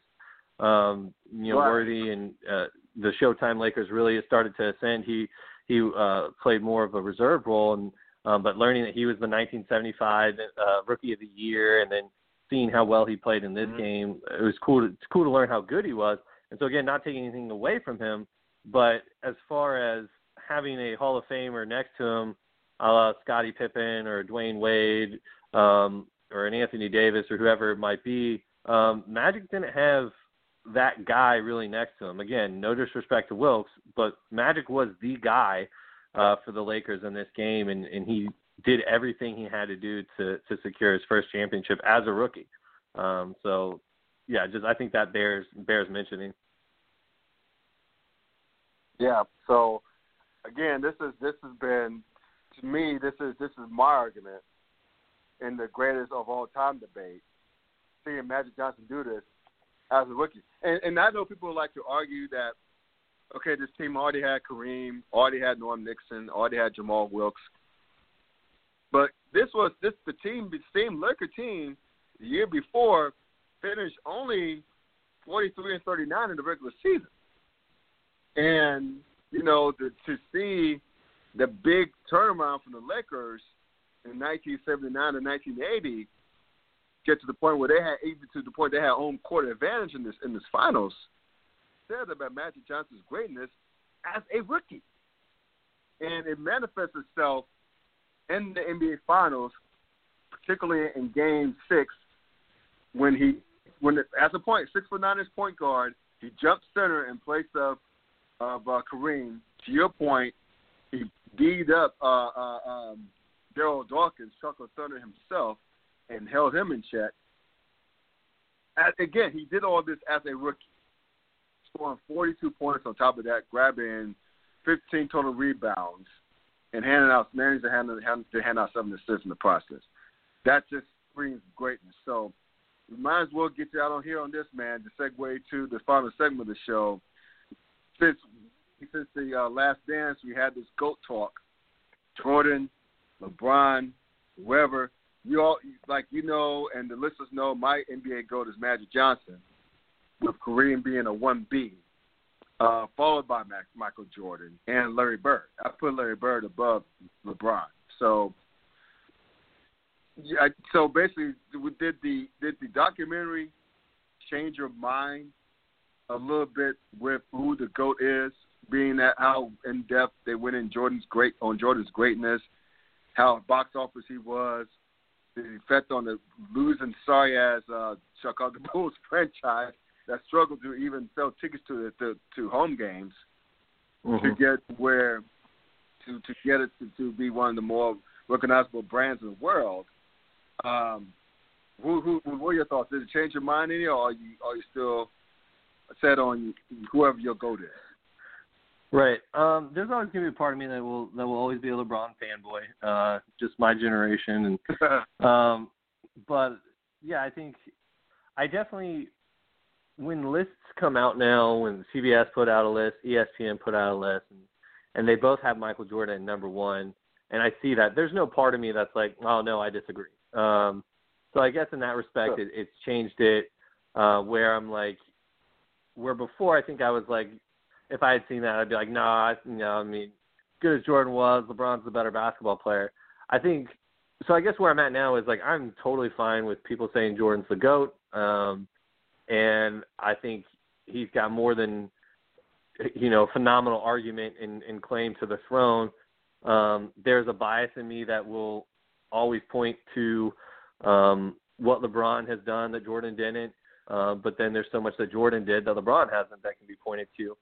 Yeah. Um, you know, right. Worthy and uh, the Showtime Lakers really started to ascend. He he uh, played more of a reserve role, and um, but learning that he was the 1975 uh, Rookie of the Year, and then seeing how well he played in this mm-hmm. game, it was cool. To, it's cool to learn how good he was. And so again, not taking anything away from him, but as far as having a Hall of Famer next to him, a la Scottie Pippen or Dwyane Wade, um, or an Anthony Davis or whoever it might be, um, Magic didn't have that guy really next to him. Again, no disrespect to Wilkes, but Magic was the guy uh, for the Lakers in this game, and, and he did everything he had to do to to secure his first championship as a rookie. Um, so, yeah, just I think that bears bears mentioning. Yeah. So, again, this is this has been to me this is this is my argument in the greatest of all time debate. Seeing Magic Johnson do this as a rookie, and and I know people like to argue that okay, this team already had Kareem, already had Norm Nixon, already had Jamal Wilkes. But this was this the team, the same Laker team the year before finished only 43 and 39 in the regular season. And you know, to, see the big turnaround from the Lakers in 1979 and 1980 get to the point where they had even to the point they had home court advantage in this in this finals said about Magic Johnson's greatness as a rookie. And it manifests itself in the NBA Finals, particularly in Game Six, when he, when the, as a point six foot nine inch point guard, he jumped center in place of of uh, Kareem. To your point, he D'd up uh, uh, um, Darryl Dawkins, Chuck Thunder himself, and held him in check. As, again, he did all this as a rookie scoring 42 points on top of that, grabbing 15 total rebounds, and handing out managing to hand, to hand out seven assists in the process. That just screams greatness. So we might as well get you out on here on this, man, to segue to the final segment of the show. Since since the uh, last dance, we had this GOAT talk. Jordan, LeBron, whoever. You all like you know, and the listeners know my NBA GOAT is Magic Johnson with Kareem being a 1B, uh, followed by Mac, Michael Jordan and Larry Bird. I put Larry Bird above LeBron. So, yeah, so basically, did the did the documentary change your mind a little bit with who the goat is, being that how in depth they went in Jordan's great on Jordan's greatness, how box office he was, the effect on the losing sorry as uh, Chicago Bulls franchise, that struggled to even sell tickets to the, to, to home games mm-hmm. to get where to to get it to, to be one of the more recognizable brands in the world. Um, who, who, what are your thoughts? Did it change your mind any, or are you are you still set on whoever your goat is? Right. Um, there's always gonna be a part of me that will that will always be a LeBron fanboy. Uh, just my generation, and um, but yeah, I think I definitely when lists come out now, when CBS put out a list, ESPN put out a list, and, and they both have Michael Jordan at number one, and I see that, there's no part of me that's like, oh no, I disagree. Um, so I guess in that respect, sure. it, it's changed it uh, where I'm like, where before I think I was like, if I had seen that, I'd be like, nah, you know, I mean, good as Jordan was, LeBron's the better basketball player. I think so. I guess where I'm at now is like I'm totally fine with people saying Jordan's the goat. Um, and I think he's got more than you know phenomenal argument and, and claim to the throne. Um, there's a bias in me that will always point to um, what LeBron has done that Jordan didn't. Uh, but then there's so much that Jordan did that LeBron hasn't that can be pointed to.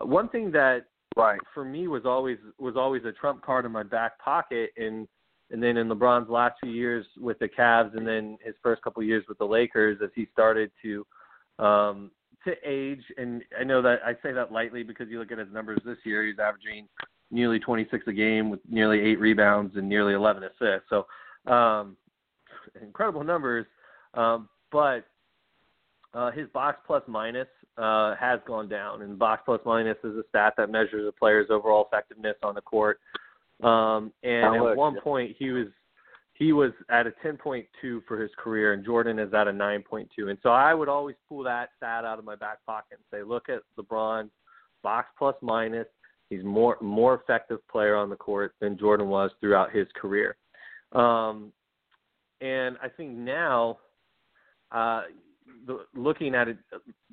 Uh, one thing that right for me was always was always a trump card in my back pocket, and and then in LeBron's last few years with the Cavs, and then his first couple of years with the Lakers, as he started to um, to age. And I know that I say that lightly because you look at his numbers this year; he's averaging nearly 26 a game with nearly eight rebounds and nearly 11 assists. So um, incredible numbers. Um, but uh, his box plus minus uh, has gone down, and box plus minus is a stat that measures a player's overall effectiveness on the court. Um, and at one point, he was he was at a 10.2 for his career, and Jordan is at a 9.2. And so I would always pull that stat out of my back pocket and say, look at LeBron's box plus minus. He's more more effective player on the court than Jordan was throughout his career. Um, and I think now, uh, the, looking at it,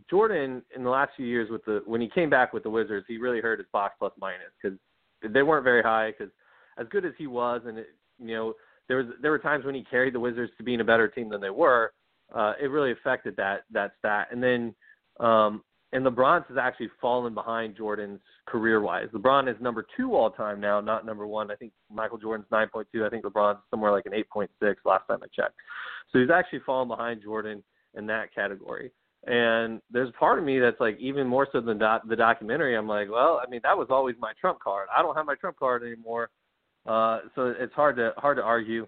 Jordan in the last few years with the when he came back with the Wizards, he really hurt his box plus minus because they weren't very high. Because as good as he was, and it, you know there was there were times when he carried the Wizards to being a better team than they were. Uh, it really affected that that stat. And then um, and LeBron's has actually fallen behind Jordan's career wise. LeBron is number two all time now, not number one. I think Michael Jordan's 9.2. I think LeBron's somewhere like an 8.6 last time I checked. So he's actually fallen behind Jordan in that category. And there's part of me that's like even more so than doc- the documentary. I'm like, well, I mean, that was always my trump card. I don't have my trump card anymore. Uh, so it's hard to hard to argue.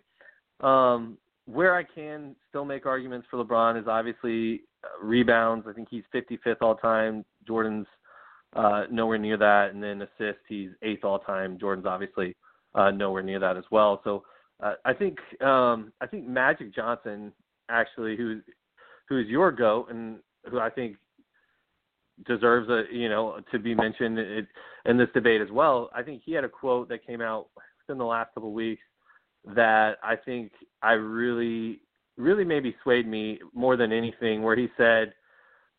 Um, where I can still make arguments for LeBron is obviously rebounds. I think he's 55th all time. Jordan's uh, nowhere near that, and then assists he's eighth all time. Jordan's obviously uh, nowhere near that as well. So uh, I think um, I think Magic Johnson actually, who who is your goat and who I think deserves a you know to be mentioned in this debate as well. I think he had a quote that came out in the last couple of weeks that I think I really, really maybe swayed me more than anything, where he said,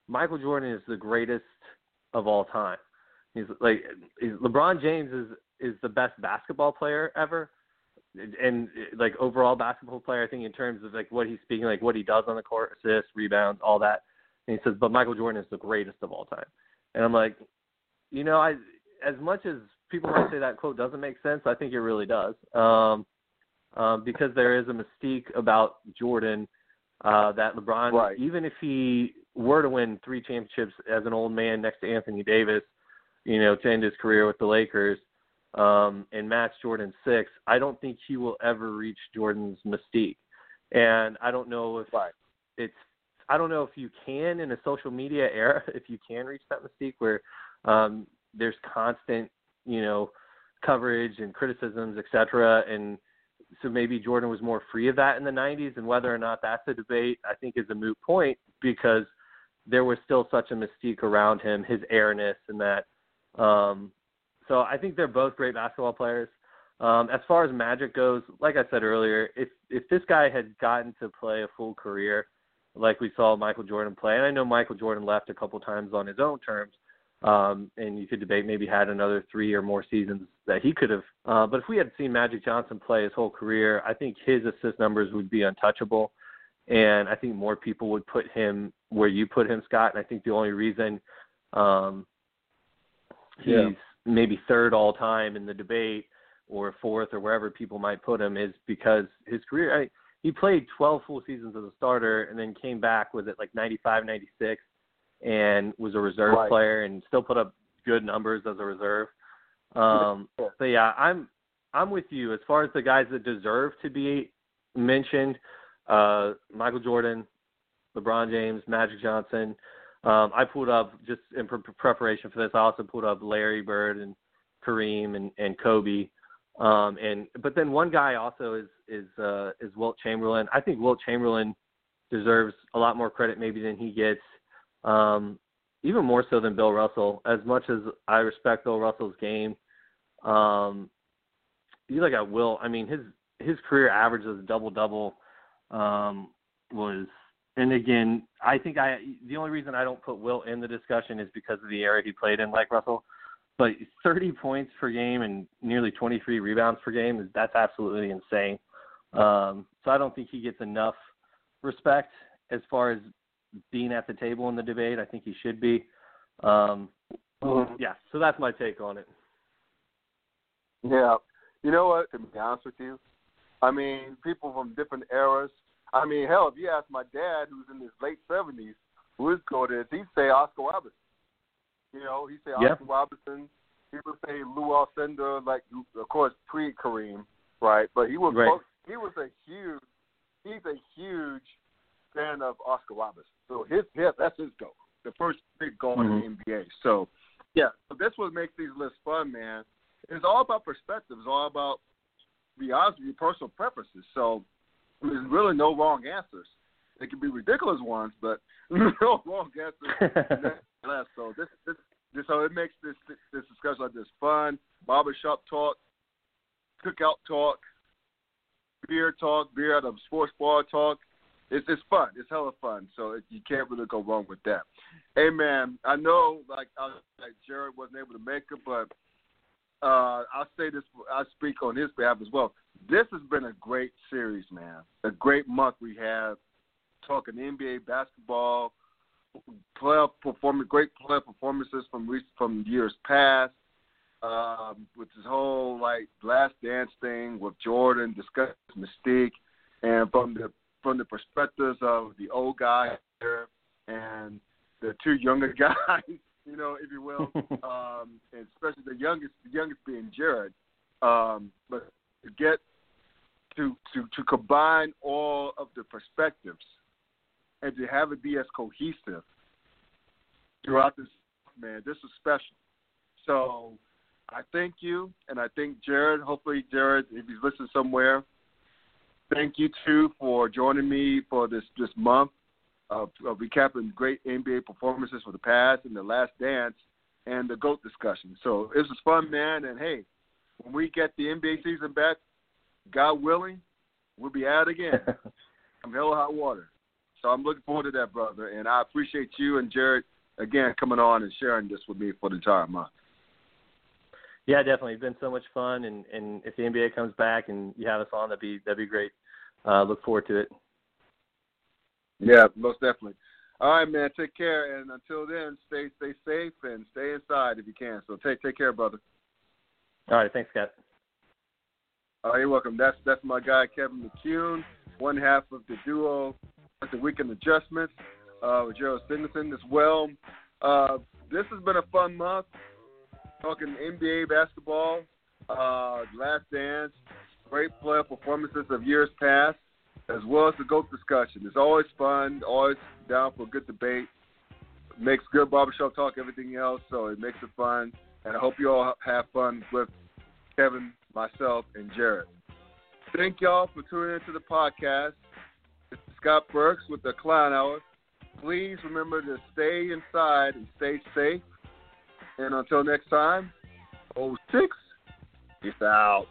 Michael Jordan is the greatest of all time. He's like he's, LeBron James is is the best basketball player ever, and like overall basketball player. I think in terms of like what he's speaking, like what he does on the court, assists, rebounds, all that. And he says, but Michael Jordan is the greatest of all time. And I'm like, you know, I as much as people might say that quote doesn't make sense. I think it really does, um, um, because there is a mystique about Jordan uh, that LeBron, right. even if he were to win three championships as an old man next to Anthony Davis, you know, to end his career with the Lakers um, and match Jordan six, I don't think he will ever reach Jordan's mystique. And I don't know if right. it's I don't know if you can in a social media era if you can reach that mystique where um, there's constant you know, coverage and criticisms, etc. And so maybe Jordan was more free of that in the 90s, and whether or not that's a debate, I think is a moot point because there was still such a mystique around him, his airness, and that. Um, so I think they're both great basketball players. Um, as far as Magic goes, like I said earlier, if if this guy had gotten to play a full career, like we saw Michael Jordan play, and I know Michael Jordan left a couple times on his own terms, um, and you could debate maybe had another three or more seasons that he could have. Uh, but if we had seen Magic Johnson play his whole career, I think his assist numbers would be untouchable. And I think more people would put him where you put him, Scott. And I think the only reason um, he's yeah. maybe third all time in the debate or fourth or wherever people might put him is because his career. I, he played 12 full seasons as a starter and then came back with it like 95, 96 and was a reserve right. player and still put up good numbers as a reserve. Um, but yeah, I'm I'm with you as far as the guys that deserve to be mentioned. Uh, Michael Jordan, LeBron James, Magic Johnson. Um, I pulled up just in pre- preparation for this. I also pulled up Larry Bird and Kareem and, and Kobe. Um, and but then one guy also is is uh, is Wilt Chamberlain. I think Wilt Chamberlain deserves a lot more credit maybe than he gets um, even more so than Bill Russell. As much as I respect Bill Russell's game, um, you look at Will. I mean, his his career average double double um, was, and again, I think I the only reason I don't put Will in the discussion is because of the era he played in, like Russell. But 30 points per game and nearly 23 rebounds per game is that's absolutely insane. Um, so I don't think he gets enough respect as far as being at the table in the debate. I think he should be. Um, mm-hmm. Yeah, so that's my take on it. Yeah, you know what? To be honest with you, I mean, people from different eras. I mean, hell, if you ask my dad, who's in his late seventies, who his coach is, he'd say Oscar Robertson. You know, he'd say Yeah. Oscar Robertson. He would say Lou Alcindor, like of course pre Kareem, right? But he was Right. he was a huge he's a huge fan of Oscar Robertson. So his, yeah, that's his goal, the first big goal in Mhm. the NBA. So yeah, so that's what makes these lists fun, man. It's all about perspective. It's all about be honest with you, personal preferences. So there's really no wrong answers. They can be ridiculous ones, but no wrong answers. less. So this, this, this, so it makes this this discussion like this fun. Barbershop talk, cookout talk, beer talk, beer at a sports bar talk. It's it's fun. It's hella fun. So it, you can't really go wrong with that. Hey man, I know like uh, like Jarrod wasn't able to make it, but uh, I'll say this. I speak on his behalf as well. This has been a great series, man. A great month we have talking NBA basketball, playoff performance, great playoff performances from from years past. Um, with this whole like last dance thing with Jordan, discuss Mystique, and from the from the perspectives of the old guy and the two younger guys, you know, if you will, um, and especially the youngest, the youngest being Jarrod. Um, but to get to to to combine all of the perspectives and to have it be as cohesive throughout this, man, this is special. So I thank you, and I thank Jarrod. Hopefully, Jarrod, if he's listening somewhere, thank you too for joining me for this this month of, of recapping great NBA performances for the past and the last dance and the GOAT discussion. So this was fun, man. And hey, when we get the NBA season back, God willing, we'll be at it again. I'm hell or hot water. So I'm looking forward to that, brother. And I appreciate you and Jarrod again coming on and sharing this with me for the entire month. Yeah, definitely. It's been so much fun, and and if the NBA comes back and you have us on, that'd be that'd be great. Uh, look forward to it. Yeah, most definitely. All right, man. Take care, and until then, stay stay safe and stay inside if you can. So take take care, brother. All right, thanks, Scott. Oh, you're welcome. That's that's my guy Kevin McCune, one half of the duo at the Weekend Adjustments uh, with Jarrod Singleton as well. Uh, this has been a fun month talking NBA basketball, uh, Last Dance, great player performances of years past, as well as the GOAT discussion. It's always fun, always down for a good debate. Makes good barbershop talk, everything else, so it makes it fun. And I hope you all have fun with Kevin, myself, and Jarrod. Thank y'all for tuning into the podcast. This is Scott Burks with the Clown Hour. Please remember to stay inside and stay safe. And until next time, 06, peace out.